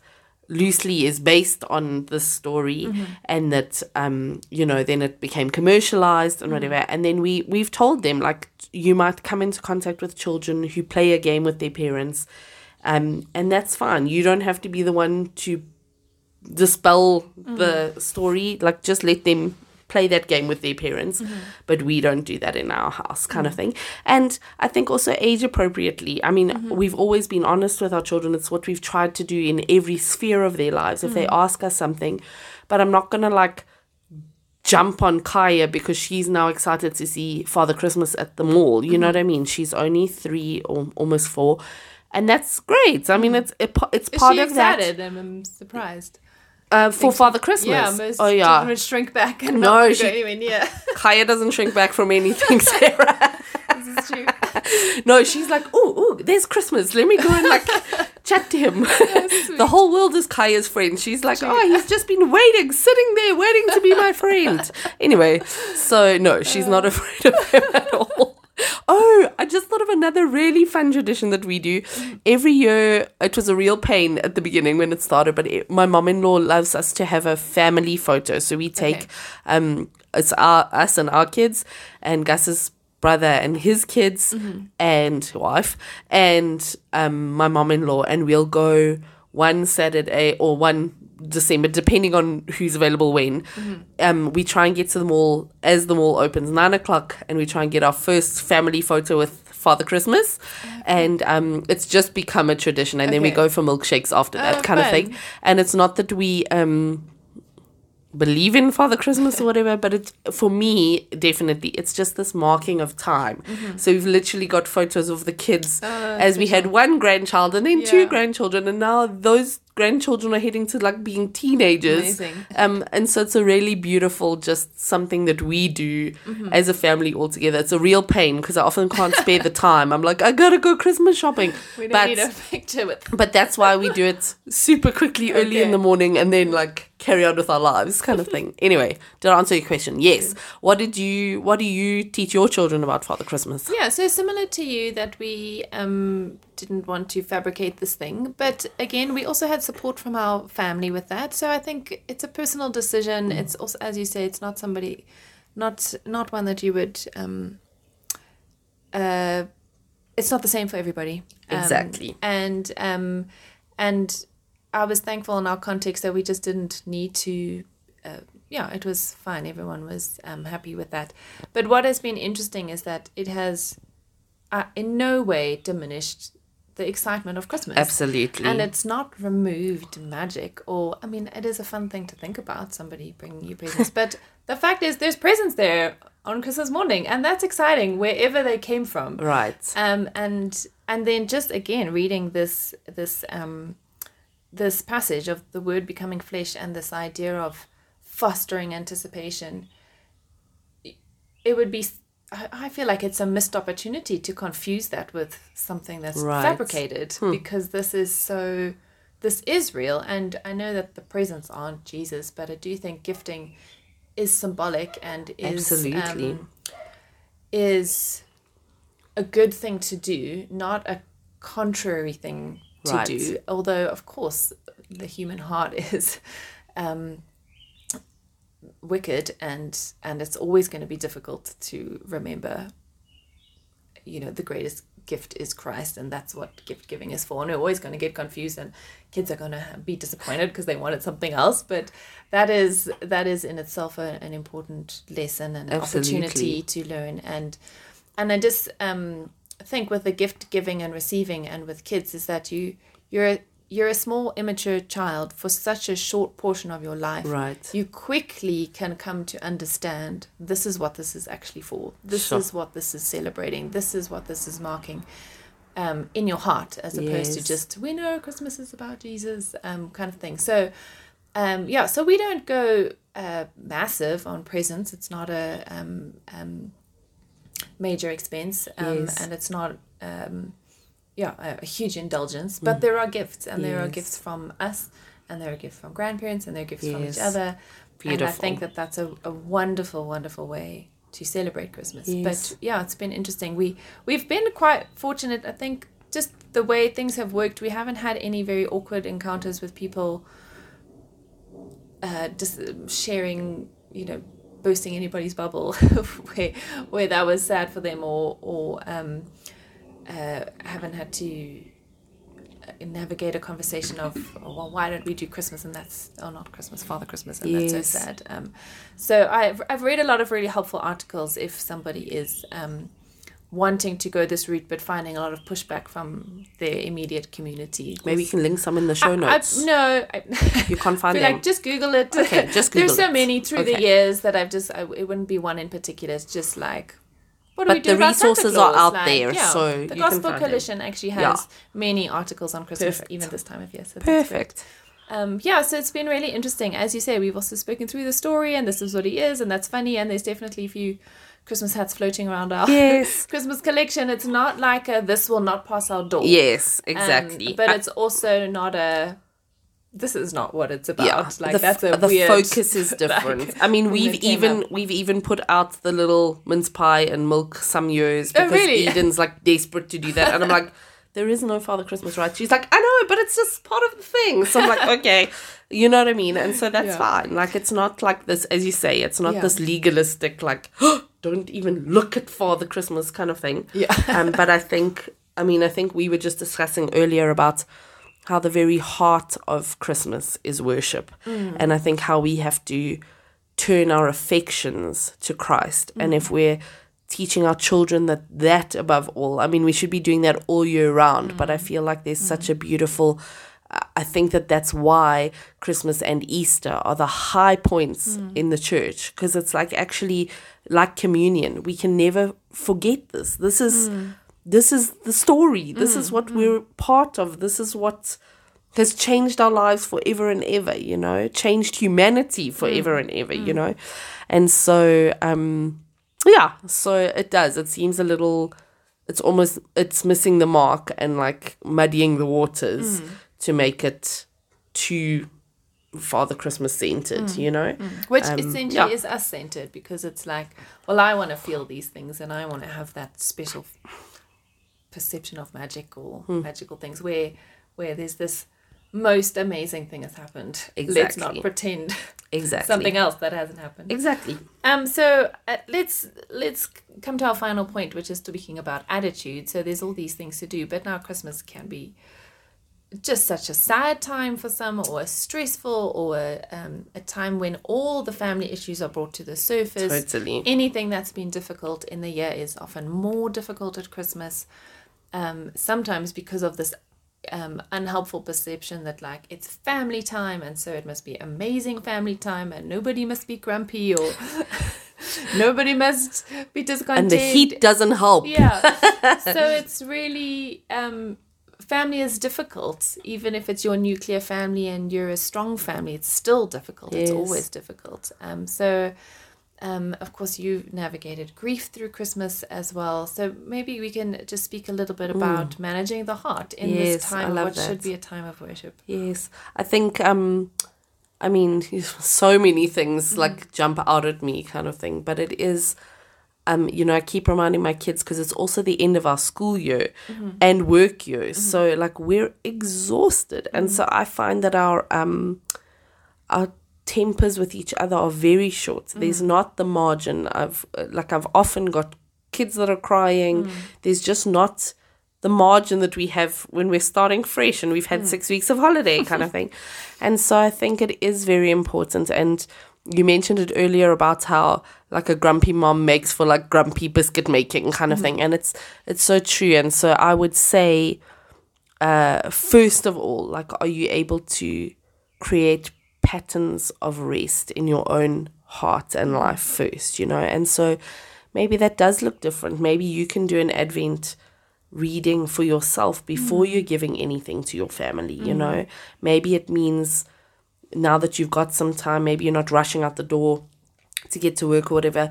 loosely is based on this story and that um you know then it became commercialized and whatever. And then we we've told them like you might come into contact with children who play a game with their parents um and that's fine. You don't have to be the one to dispel the story. Like just let them play that game with their parents mm-hmm. but we don't do that in our house kind of mm-hmm. thing. And i think also age appropriately. I mean mm-hmm. we've always been honest with our children. It's what we've tried to do in every sphere of their lives. If they ask us something but i'm not gonna like jump on Kaya because she's now excited to see Father Christmas at the mall. You know what I mean? She's only three or almost four, and that's great. I mean, it's it, it's Is part she of that. excited? I'm, I'm surprised. Uh, for Father Christmas. Yeah, most oh children yeah, would shrink back and No, not go she- anywhere near. [laughs] Kaya doesn't shrink back from anything, [laughs] Sarah. this is true. [laughs] no, she's like, oh, oh, there's Christmas. Let me go and like chat to him. the whole world is Kaya's friend. She's like, oh, he's just been waiting, sitting there, waiting to be my friend. anyway, so no, she's not afraid of him at all. [laughs] Oh, I just thought of another really fun tradition that we do. Every year, it was a real pain at the beginning when it started, but it, my mom in law loves us to have a family photo. So we take, Okay. um, it's our us and our kids, and Gus's brother and his kids and wife, and um, my mom in law, and we'll go one Saturday or one December, depending on who's available when. Um, we try and get to the mall as the mall opens nine o'clock, and we try and get our first family photo with Father Christmas, and um, it's just become a tradition. And then we go for milkshakes after that Oh, kind of thing. And it's not that we um, believe in Father Christmas or whatever, but it for me definitely it's just this marking of time. So we've literally got photos of the kids as we had one grandchild and then two grandchildren, and now those grandchildren are heading to like being teenagers. Amazing. Um, and so it's a really beautiful, just something that we do Mm-hmm. as a family all together. It's a real pain because I often can't spare the time. I'm like, I gotta go Christmas shopping. [laughs] We don't but need a picture with. [laughs] but that's why we do it super quickly [laughs] early in the morning and then like carry on with our lives kind of thing. Anyway, did I answer your question? Yes. What did you what do you teach your children about Father Christmas? Yeah, so similar to you that we um, didn't want to fabricate this thing, but again, we also had support from our family with that. So I think it's a personal decision. It's also, as you say, it's not somebody, not not one that you would. Um, uh, it's not the same for everybody. Um, Exactly. and um, and I was thankful in our context that we just didn't need to. Uh, yeah, it was fine. Everyone was um, happy with that. But what has been interesting is that it has, uh, in no way diminished the excitement of Christmas. Absolutely. And it's not removed magic, or I mean, it is a fun thing to think about somebody bringing you presents. [laughs] but the fact is, there's presents there on Christmas morning, and that's exciting wherever they came from right. um, and and then just again reading this this um, this passage of the word becoming flesh and this idea of fostering anticipation it would be I I feel like it's a missed opportunity to confuse that with something that's Right. fabricated because this is so this is real and I know that the presents aren't Jesus but I do think gifting is symbolic and is Absolutely. um, is a good thing to do, not a contrary thing to Right. do. Although, of course, the human heart [laughs] is um, wicked, and and it's always going to be difficult to remember. You know, the greatest gift is Christ and that's what gift giving is for. And we're always going to get confused and kids are going to be disappointed because they wanted something else. But that is that is in itself a, an important lesson and Absolutely. opportunity to learn. And and I just um, think with the gift giving and receiving and with kids is that you you're a, you're a small immature child for such a short portion of your life Right. you quickly can come to understand this is what this is actually for. This Sure. is what this is celebrating. This is what this is marking um, in your heart, as opposed to just we know Christmas is about Jesus, um, kind of thing. So, um, yeah, so we don't go uh, massive on presents. It's not a um, um, major expense, um, Yes. and it's not. Yeah, a, a huge indulgence, but there are gifts, and there are Mm. Gifts from us, and there are gifts from grandparents, and there are gifts from each Yes. other. And I think that that's a, a wonderful, wonderful way to celebrate Christmas. Yes. But yeah, it's been interesting. We we've been quite fortunate. I think just the way things have worked, we haven't had any very awkward encounters with people. Uh, just sharing, you know, boosting anybody's bubble, [laughs] where where that was sad for them, or or um, uh, haven't had to uh, navigate a conversation of oh, well why don't we do christmas and that's oh not christmas father christmas and that's so sad um, so I've, I've read a lot of really helpful articles if somebody is um, wanting to go this route but finding a lot of pushback from their immediate community Maybe you can link some in the show I- I- notes. no I, you can't find [laughs] them. like just Google it. Okay, just Google [laughs] There's Google so many through the years that I've just. I, it wouldn't be one in particular. It's just like. But the resources are out there, so the you can Gospel. Coalition actually has Yeah. many articles on Christmas, Perfect. even this time of year. So. Perfect. Um, yeah, so it's been really interesting. As you say, we've also spoken through the story, and this is what he is, and that's funny. And there's definitely a few Christmas hats floating around our Yes. [laughs] Christmas collection. It's not like a, this will not pass our door. Yes, Um, exactly. but I- it's also not a. This is not what it's about. yeah, like the, that's a the weird. focus is [laughs] different. like, I mean, we've even up. we've even put out the little mince pie and milk some years Oh, because really? [laughs] Eden's like desperate to do that, and I'm like, there is no Father Christmas, right? She's like, I know, but it's just part of the thing. So I'm like, [laughs] okay, you know what I mean, and so that's Yeah. fine. Like, it's not like this, as you say, it's not Yeah. this legalistic like, don't even look at Father Christmas kind of thing. Yeah. um, but I think, I mean, I think we were just discussing earlier about how the very heart of Christmas is worship. Mm. And I think how we have to turn our affections to Christ. And if we're teaching our children that that above all, I mean, we should be doing that all year round. But I mm. feel like there's such a mm. beautiful. I think that that's why Christmas and Easter are the high points in the church because it's like actually like communion. We can never forget this. This is this is the story. This is mm, what mm. we're part of. This is what has changed our lives forever and ever, you know, changed humanity forever mm, and ever, you know. And so um yeah, so it does. It seems a little it's almost it's missing the mark and like muddying the waters to make it too Father Christmas centered, you know? Which Um, essentially yeah. is us centered because it's like, well, I want to feel these things and I want to have that special perception of magic or Hmm. magical things where where there's this most amazing thing has happened. Let's not pretend [laughs] Exactly. something else that hasn't happened. Exactly. Um, so uh, let's let's come to our final point, which is speaking about attitude. So there's all these things to do, but now Christmas can be just such a sad time for some, or a stressful, or a, um, a time when all the family issues are brought to the surface. Totally. Anything that's been difficult in the year is often more difficult at Christmas. Um, sometimes because of this um, unhelpful perception that like it's family time and so it must be amazing family time and nobody must be grumpy or [laughs] nobody must be discontent. And the heat doesn't help. Yeah. [laughs] so it's really um family is difficult even if it's your nuclear family and you're a strong family it's still difficult it's always difficult um so um of course you've navigated grief through christmas as well so maybe we can just speak a little bit about managing the heart in Mm. Yes, this time I of love what should be a time of worship Yes, I think um, I mean, [laughs] so many things like jump out at me, kind of thing. But it is, um, you know, I keep reminding my kids because it's also the end of our school year and work year. So like we're exhausted, and so I find that our um, our tempers with each other are very short. There's mm. not the margin. I've uh, like I've often got kids that are crying. Mm. There's just not the margin that we have when we're starting fresh and we've had mm. six weeks of holiday [laughs] kind of thing. And so I think it is very important. And you mentioned it earlier about how like a grumpy mom makes for like grumpy biscuit making kind of thing. And it's it's so true. And so I would say uh first of all, like are you able to create patterns of rest in your own heart and life first, you know? And so maybe that does look different. Maybe you can do an Advent reading for yourself before mm. you're giving anything to your family, you mm. know? Maybe it means now that you've got some time, maybe you're not rushing out the door to get to work or whatever,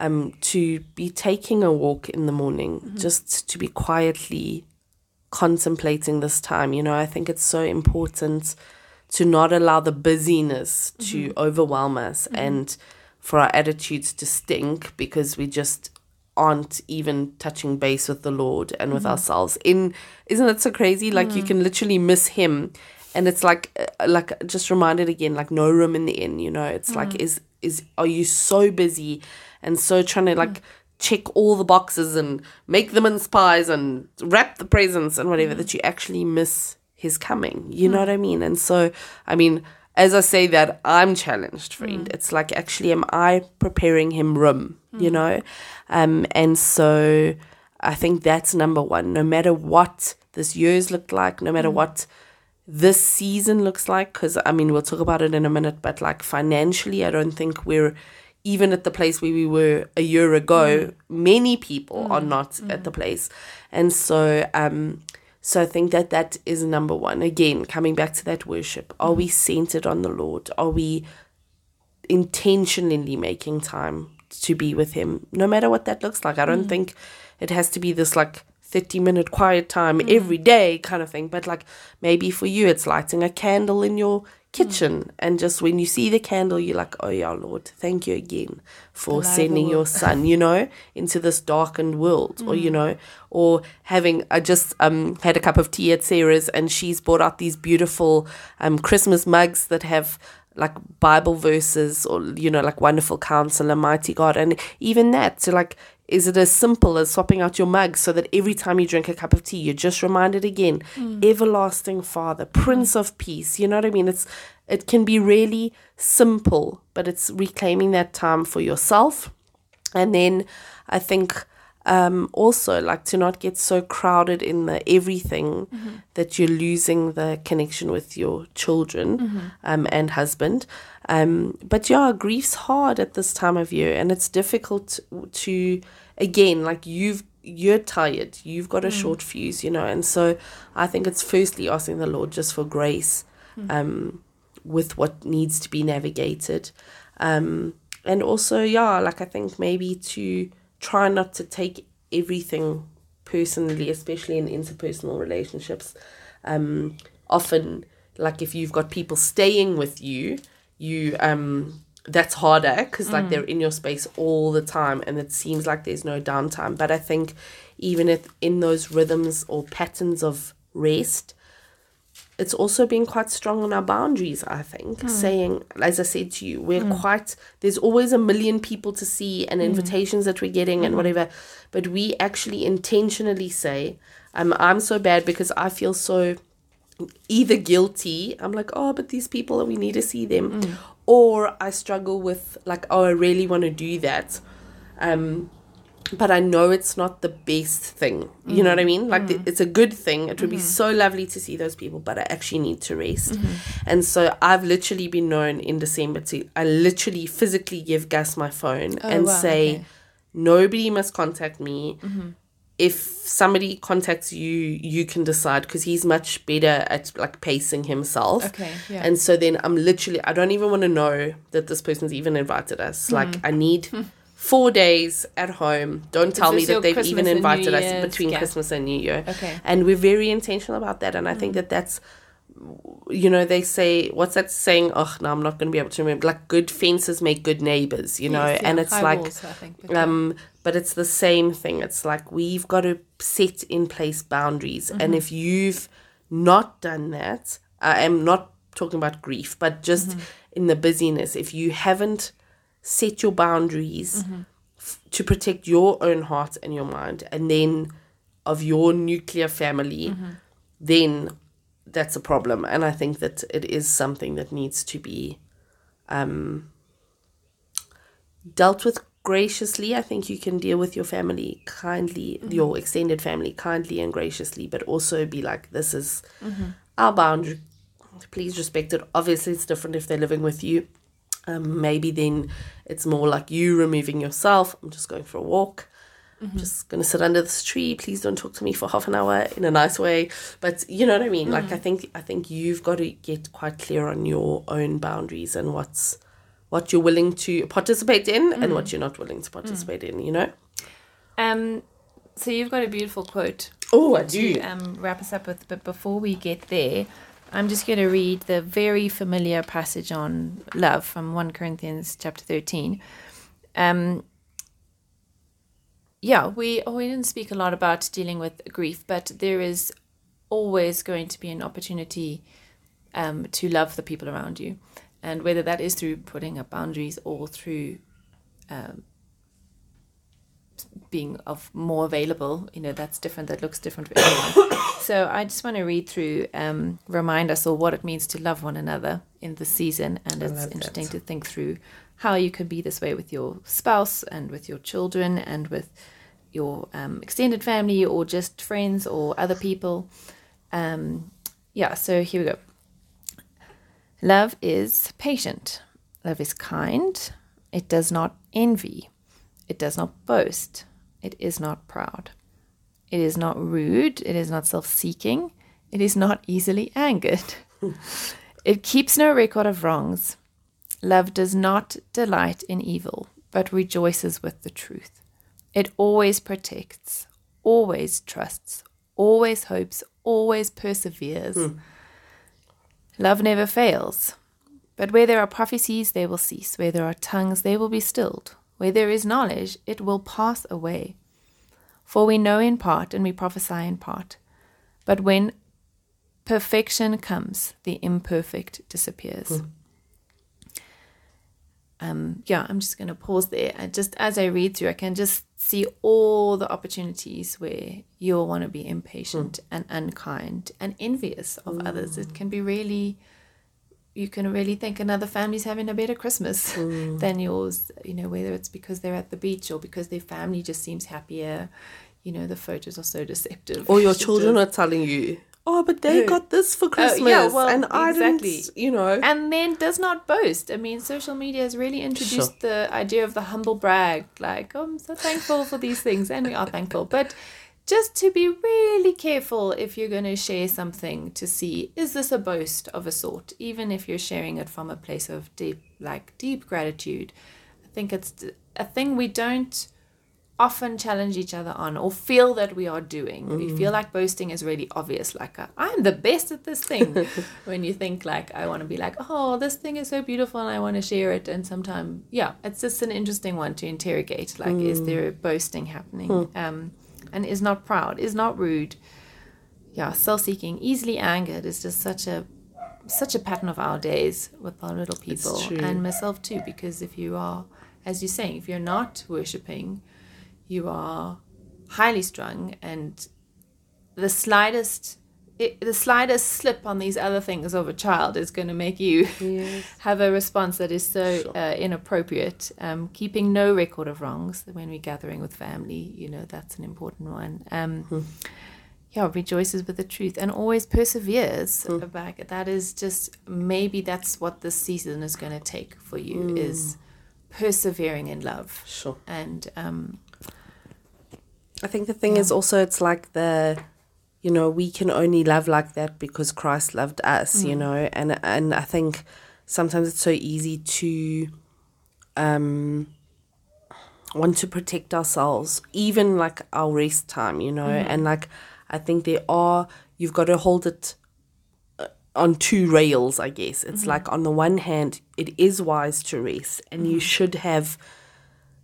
um, to be taking a walk in the morning, mm-hmm. just to be quietly contemplating this time. You know, I think it's so important to not allow the busyness to mm-hmm. overwhelm us mm-hmm. and for our attitudes to stink because we just aren't even touching base with the Lord and with mm-hmm. ourselves. In isn't it so crazy? Like you mm. can literally miss Him, and it's like uh, like just reminded again, like no room in the inn. You know, it's like mm. is is are you so busy and so trying to like mm. check all the boxes and make them in pies and wrap the presents and whatever that you actually miss His coming. You hmm. know what I mean? And so I mean. As I say that, I'm challenged, friend. Hmm. It's like, actually, am I preparing him room? You hmm. know? Um, and so I think that's number one. No matter what this year's looked like, no matter what this season looks like, because I mean, we'll talk about it in a minute, but like financially, I don't think we're even at the place where we were a year ago. Many people are not at the place. And so, um, so I think that that is number one. Again, coming back to that worship, are we centered on the Lord? Are we intentionally making time to be with him no matter what that looks like i don't mm. think it has to be this like 30 minute quiet time mm. every day kind of thing but like maybe for you it's lighting a candle in your kitchen and just when you see the candle you're like oh yeah lord thank you again for sending your son you know into this darkened world or you know or having i just um had a cup of tea at sarah's and she's brought out these beautiful um christmas mugs that have like Bible verses or you know like wonderful counselor, mighty God, and even that. So like, is it as simple as swapping out your mug so that every time you drink a cup of tea, you're just reminded again, everlasting Father, Prince of Peace. You know what I mean? It's it can be really simple, but it's reclaiming that time for yourself, and then I think um, also like to not get so crowded in the everything that you're losing the connection with your children um, and husband. Um, but yeah, grief's hard at this time of year, and it's difficult to again like you've you're tired, you've got a short fuse, you know, and so I think it's firstly asking the Lord just for grace um, with what needs to be navigated. Um, and also, yeah, like I think maybe to try not to take everything personally, especially in interpersonal relationships. Um, often, like if you've got people staying with you, you um, that's harder because like mm. they're in your space all the time, and it seems like there's no downtime. But I think even if in those rhythms or patterns of rest, it's also been quite strong on our boundaries, I think, hmm. saying, as I said to you, we're hmm. quite, there's always a million people to see and hmm. invitations that we're getting and whatever, but we actually intentionally say, um, I'm so bad because I feel so either guilty, I'm like, oh, but these people, we need to see them, mm. or I struggle with, like, oh, I really want to do that. Um, but I know it's not the best thing. You know what I mm. mean? Like mm. th- it's a good thing. It would be mm-hmm. so lovely to see those people, but I actually need to rest. Mm-hmm. And so I've literally been known in December to I literally physically give Gus my phone oh, and wow, say okay. nobody must contact me. Mm-hmm. If somebody contacts you, you can decide because he's much better at like pacing himself. Okay, yeah. And so then I'm literally I don't even want to know that this person's even invited us. Like I need [laughs] four days at home. Don't tell me that they've Christmas even invited us between gap? Christmas and New Year. Okay. And we're very intentional about that. And I think that that's, you know, they say, what's that saying? Oh, no, I'm not going to be able to remember. Like, good fences make good neighbors, you know? Yes, yeah, and it's like, walls, think, but um, but it's the same thing. It's like we've got to set in place boundaries. And mm-hmm. if you've not done that, I am not talking about grief, but just mm-hmm. in the busyness, if you haven't set your boundaries mm-hmm. f- to protect your own heart and your mind, and then of your nuclear family, then that's a problem. And I think that it is something that needs to be um, dealt with graciously. I think you can deal with your family kindly, your extended family kindly and graciously, but also be like, this is our boundary. Please respect it. Obviously, it's different if they're living with you. Um, maybe then it's more like you removing yourself. I'm just going for a walk. I'm just going to sit under this tree. Please don't talk to me for half an hour in a nice way. But you know what I mean? Like I think I think you've got to get quite clear on your own boundaries and what's what you're willing to participate in and what you're not willing to participate in, you know? Um, so you've got a beautiful quote Oh, I to um, wrap us up with, but before we get there, I'm just going to read the very familiar passage on love from 1 Corinthians chapter 13. Um, yeah, we oh, we didn't speak a lot about dealing with grief, but there is always going to be an opportunity um, to love the people around you, and whether that is through putting up boundaries or through um, being of more available, you know, that's different. That looks different for everyone. [coughs] so I just want to read through, um, remind us all what it means to love one another in the season, and it's interesting that. to think through how you can be this way with your spouse and with your children and with your um, extended family or just friends or other people. Um, yeah, so here we go. Love is patient. Love is kind. It does not envy. It does not boast. It is not proud. It is not rude. It is not self seeking. It is not easily angered. [laughs] it keeps no record of wrongs. Love does not delight in evil, but rejoices with the truth. It always protects, always trusts, always hopes, always perseveres. Hmm. Love never fails. But where there are prophecies, they will cease. Where there are tongues, they will be stilled. Where there is knowledge, it will pass away. For we know in part and we prophesy in part. But when perfection comes, the imperfect disappears. Hmm. Um, yeah, I'm just going to pause there. And just as I read through, I can just see all the opportunities where you'll want to be impatient hmm. and unkind and envious of hmm. others. It can be really, you can really think another family's having a better Christmas hmm. [laughs] than yours, you know, whether it's because they're at the beach or because their family just seems happier. You know, the photos are so deceptive. Or your [laughs] children are telling you, oh, but they got this for oh, Christmas. Yeah, well, and I exactly. didn't, you know. and then does not boast. I mean, social media has really introduced the idea of the humble brag. Like, oh, I'm so thankful for these things, and we are thankful. But just to be really careful if you're going to share something to see is this a boast of a sort, even if you're sharing it from a place of deep, like deep gratitude. I think it's a thing we don't often challenge each other on or feel that we are doing. We mm-hmm. feel like boasting is really obvious, like i I'm the best at this thing. [laughs] when you think like I want to be like, oh, this thing is so beautiful and I want to share it. And sometimes, yeah, it's just an interesting one to interrogate. Like, is mm. there boasting happening? Hmm. Um, and is not proud, is not rude. Yeah, self-seeking, easily angered is just such a such a pattern of our days with our little people and myself too. Because if you are, as you're saying, if you're not worshiping you are highly strung and the slightest it, the slightest slip on these other things of a child is going to make you [laughs] have a response that is so Sure. uh, inappropriate. Um, keeping no record of wrongs when we're gathering with family you know that's an important one. Um, yeah rejoices with the truth and always perseveres. Back that is just maybe that's what this season is going to take for you is persevering in love. Sure. and um, I think the thing is also it's like the you know we can only love like that because Christ loved us you know? And and I think sometimes it's so easy to um want to protect ourselves even like our rest time you know? And like I think there are you've got to hold it uh, on two rails I guess. It's like on the one hand it is wise to rest and you should have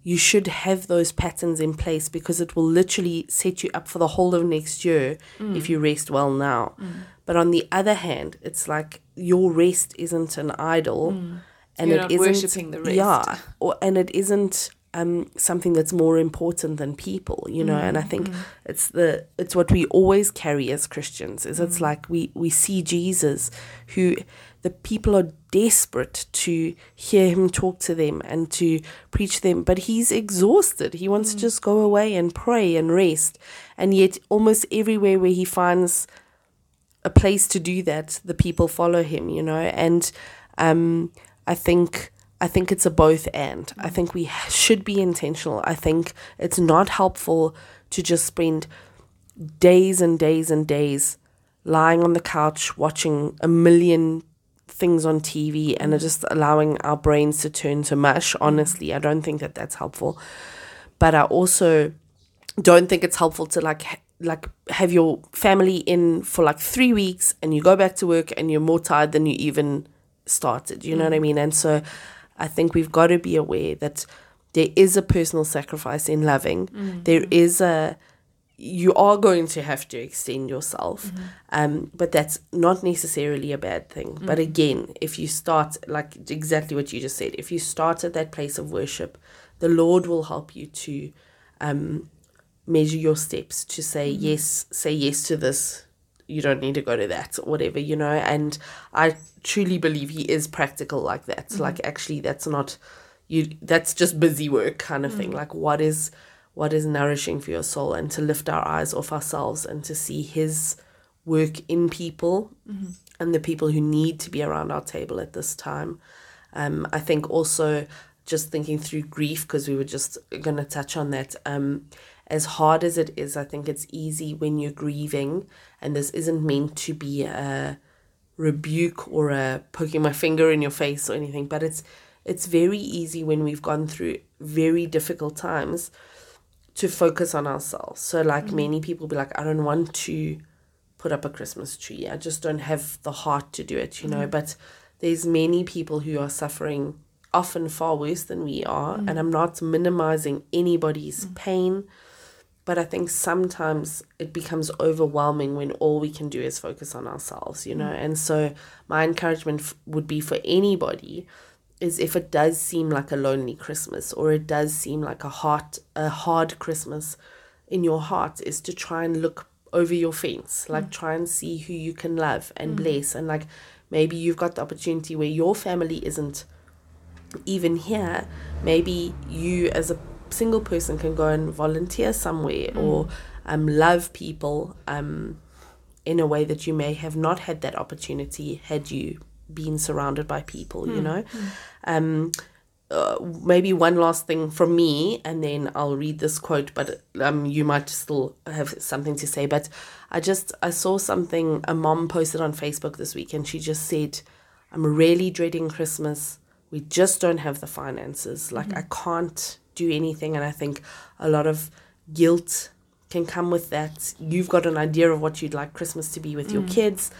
you should have those patterns in place because it will literally set you up for the whole of next year mm. if you rest well now. Mm. But on the other hand, it's like your rest isn't an idol mm. and You're it not isn't worshipping the rest. Yeah. Or and it isn't um, something that's more important than people, you know. And I think it's the it's what we always carry as Christians. Is it's like we we see Jesus, who the people are desperate to hear him talk to them and to preach them, but he's exhausted. He wants to just go away and pray and rest. And yet, almost everywhere where he finds a place to do that, the people follow him, you know. And um, I think I think it's a both and. I think we should be intentional. I think it's not helpful to just spend days and days and days lying on the couch watching a million things on TV and are mm. just allowing our brains to turn to mush. Mm. Honestly, I don't think that that's helpful. But I also don't think it's helpful to like like have your family in for like three weeks and you go back to work and you're more tired than you even started. You know what I mm. mean? And so I think we've got to be aware that there is a personal sacrifice in loving. There is a you are going to have to extend yourself mm-hmm. um, but that's not necessarily a bad thing. Mm-hmm. But again if you start like exactly what you just said if you start at that place of worship the lord will help you to um, measure your steps to say mm-hmm. yes say yes to this. You don't need to go to that or whatever you know? And i truly believe he is practical like that. Like actually that's not you that's just busy work kind of thing. Like what is what is nourishing for your soul and to lift our eyes off ourselves and to see his work in people and the people who need to be around our table at this time. Um, i think also just thinking through grief because we were just going to touch on that um, as hard as it is i think it's easy when you're grieving and this isn't meant to be a rebuke or a poking my finger in your face or anything but it's it's very easy when we've gone through very difficult times to focus on ourselves. So like mm. many people be like i don't want to put up a christmas tree. I just don't have the heart to do it you know? Mm. But there's many people who are suffering often far worse than we are mm. and i'm not minimizing anybody's pain but I think sometimes it becomes overwhelming when all we can do is focus on ourselves, you know. And so my encouragement f- would be for anybody is if it does seem like a lonely Christmas or it does seem like a hard a hard Christmas in your heart is to try and look over your fence, like try and see who you can love and bless. And like maybe you've got the opportunity where your family isn't even here, maybe you as a single person can go and volunteer somewhere or um, love people um, in a way that you may have not had that opportunity had you been surrounded by people, you know. Um, uh, maybe one last thing from me, and then I'll read this quote. But um, you might still have something to say. But I just I saw something a mom posted on Facebook this week, and she just said, "I'm really dreading Christmas. We just don't have the finances. Like I can't do anything." And I think a lot of guilt can come with that. You've got an idea of what you'd like Christmas to be with your kids.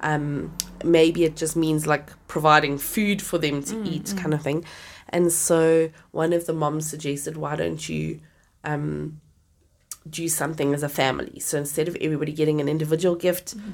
Um, maybe it just means like providing food for them to mm, eat, mm. kind of thing. And so one of the moms suggested, why don't you um, do something as a family? So instead of everybody getting an individual gift, mm-hmm.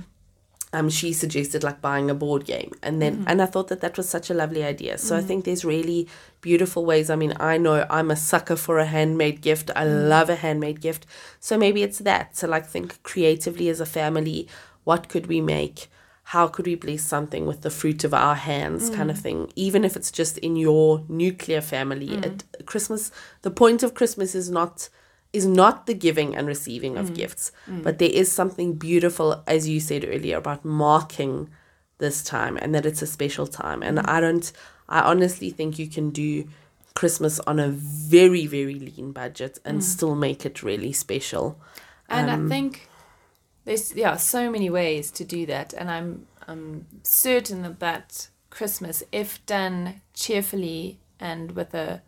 um, she suggested like buying a board game, and then mm-hmm. and I thought that that was such a lovely idea. So I mm-hmm. think there's really beautiful ways. I mean, I know I'm a sucker for a handmade gift. I mm. love a handmade gift. So maybe it's that to like think creatively as a family. What could we make? How could we bless something with the fruit of our hands, kind of mm. thing? Even if it's just in your nuclear family. Mm. at Christmas, the point of Christmas is not is not the giving and receiving of mm. gifts, but there is something beautiful, as you said earlier, about marking this time and that it's a special time. And I don't, I honestly think you can do Christmas on a very, very lean budget and still make it really special. And Um, I think there's yeah so many ways to do that, and I'm I'm certain that that Christmas, if done cheerfully and with a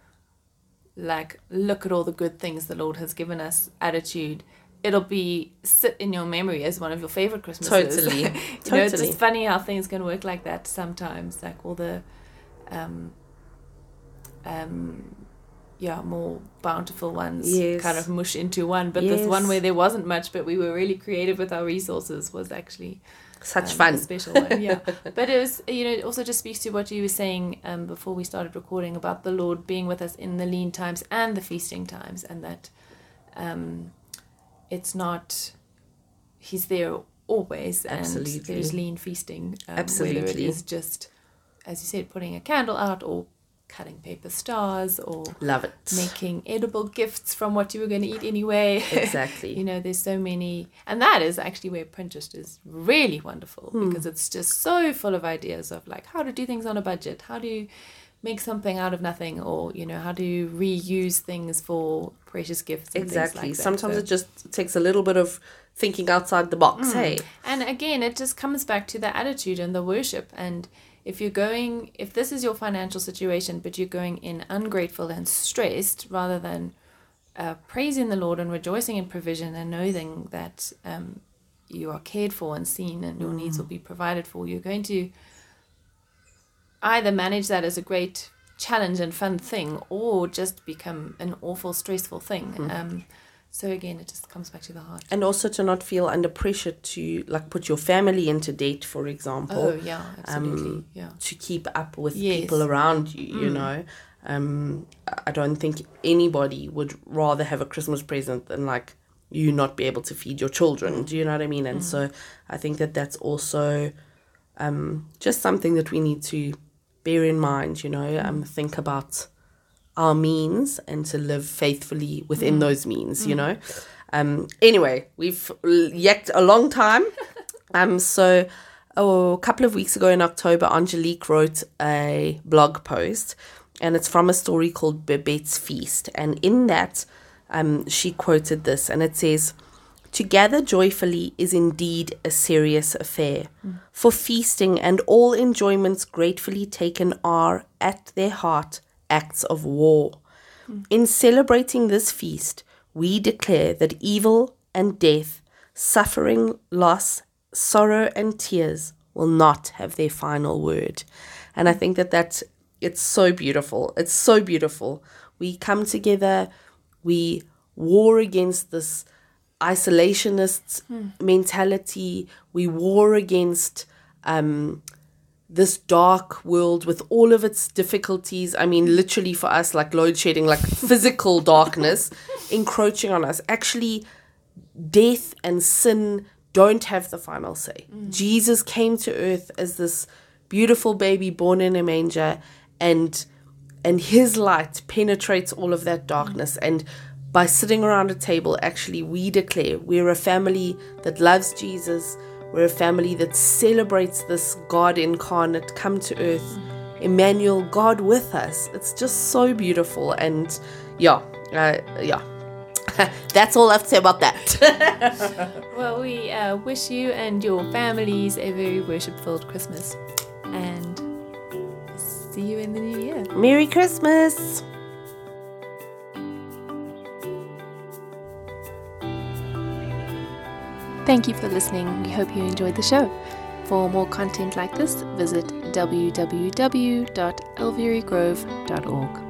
like look at all the good things the Lord has given us attitude, it'll be sit in your memory as one of your favorite Christmases. Totally. [laughs] you know, it's just funny how things can work like that sometimes. Like all the, um, um, yeah, more bountiful ones Yes. kind of mush into one. But this one where there wasn't much, but we were really creative with our resources was actually Such um, fun. special one. Yeah, [laughs] but it was you know it also just speaks to what you were saying um, before we started recording about the Lord being with us in the lean times and the feasting times, and that um, it's not He's there always, and Absolutely. there's lean feasting. Um, Whether it Absolutely. is just, as you said, putting a candle out or cutting paper stars or Love it. making edible gifts from what you were going to eat anyway. Exactly. [laughs] you know, there's so many, and that is actually where Pinterest is really wonderful Hmm. because it's just so full of ideas of like how to do things on a budget, how to make something out of nothing, or you know, how to reuse things for precious gifts. And Exactly. Things like that. Sometimes So- it just takes a little bit of thinking outside the box. Hey. and again, it just comes back to the attitude and the worship. And if you're going, if this is your financial situation, but you're going in ungrateful and stressed rather than uh, praising the Lord and rejoicing in provision and knowing that um, you are cared for and seen and your needs will be provided for, you're going to either manage that as a great challenge and fun thing or just become an awful stressful thing. Um, so again, it just comes back to the heart. And also to not feel under pressure to like put your family into debt, for example. Oh yeah, absolutely. um, yeah. to keep up with Yes. people around you, you know. Um, I don't think anybody would rather have a Christmas present than like you not be able to feed your children. Do you know what I mean? And so I think that that's also um, just something that we need to bear in mind, you know, um, think about our means and to live faithfully within those means, you know. Um, anyway, we've yacked a long time. [laughs] um, so oh, a couple of weeks ago in October, Angelique wrote a blog post, and it's from a story called Babette's Feast. And in that, um, she quoted this, and it says, To gather joyfully is indeed a serious affair, for feasting and all enjoyments gratefully taken are, at their heart, acts of war. In celebrating this feast, we declare that evil and death, suffering, loss, sorrow, and tears will not have their final word. And I think that that's it's so beautiful. It's so beautiful. We come together, we war against this isolationist mentality, we war against um, this dark world with all of its difficulties. I mean, literally for us, like load shedding, like physical [laughs] darkness encroaching on us. Actually, death and sin don't have the final say. Mm. Jesus came to earth as this beautiful baby born in a manger and and his light penetrates all of that darkness mm. and by sitting around a table actually we declare we're a family that loves Jesus we're a family that celebrates this God incarnate come to earth Emmanuel God with us. It's just so beautiful and yeah uh, yeah. [laughs] That's all I have to say about that. [laughs] Well, we uh, wish you and your families a very worship filled Christmas and see you in the new year. Merry Christmas Thank you for listening. We hope you enjoyed the show. For more content like this, visit www.alvearygrove.org.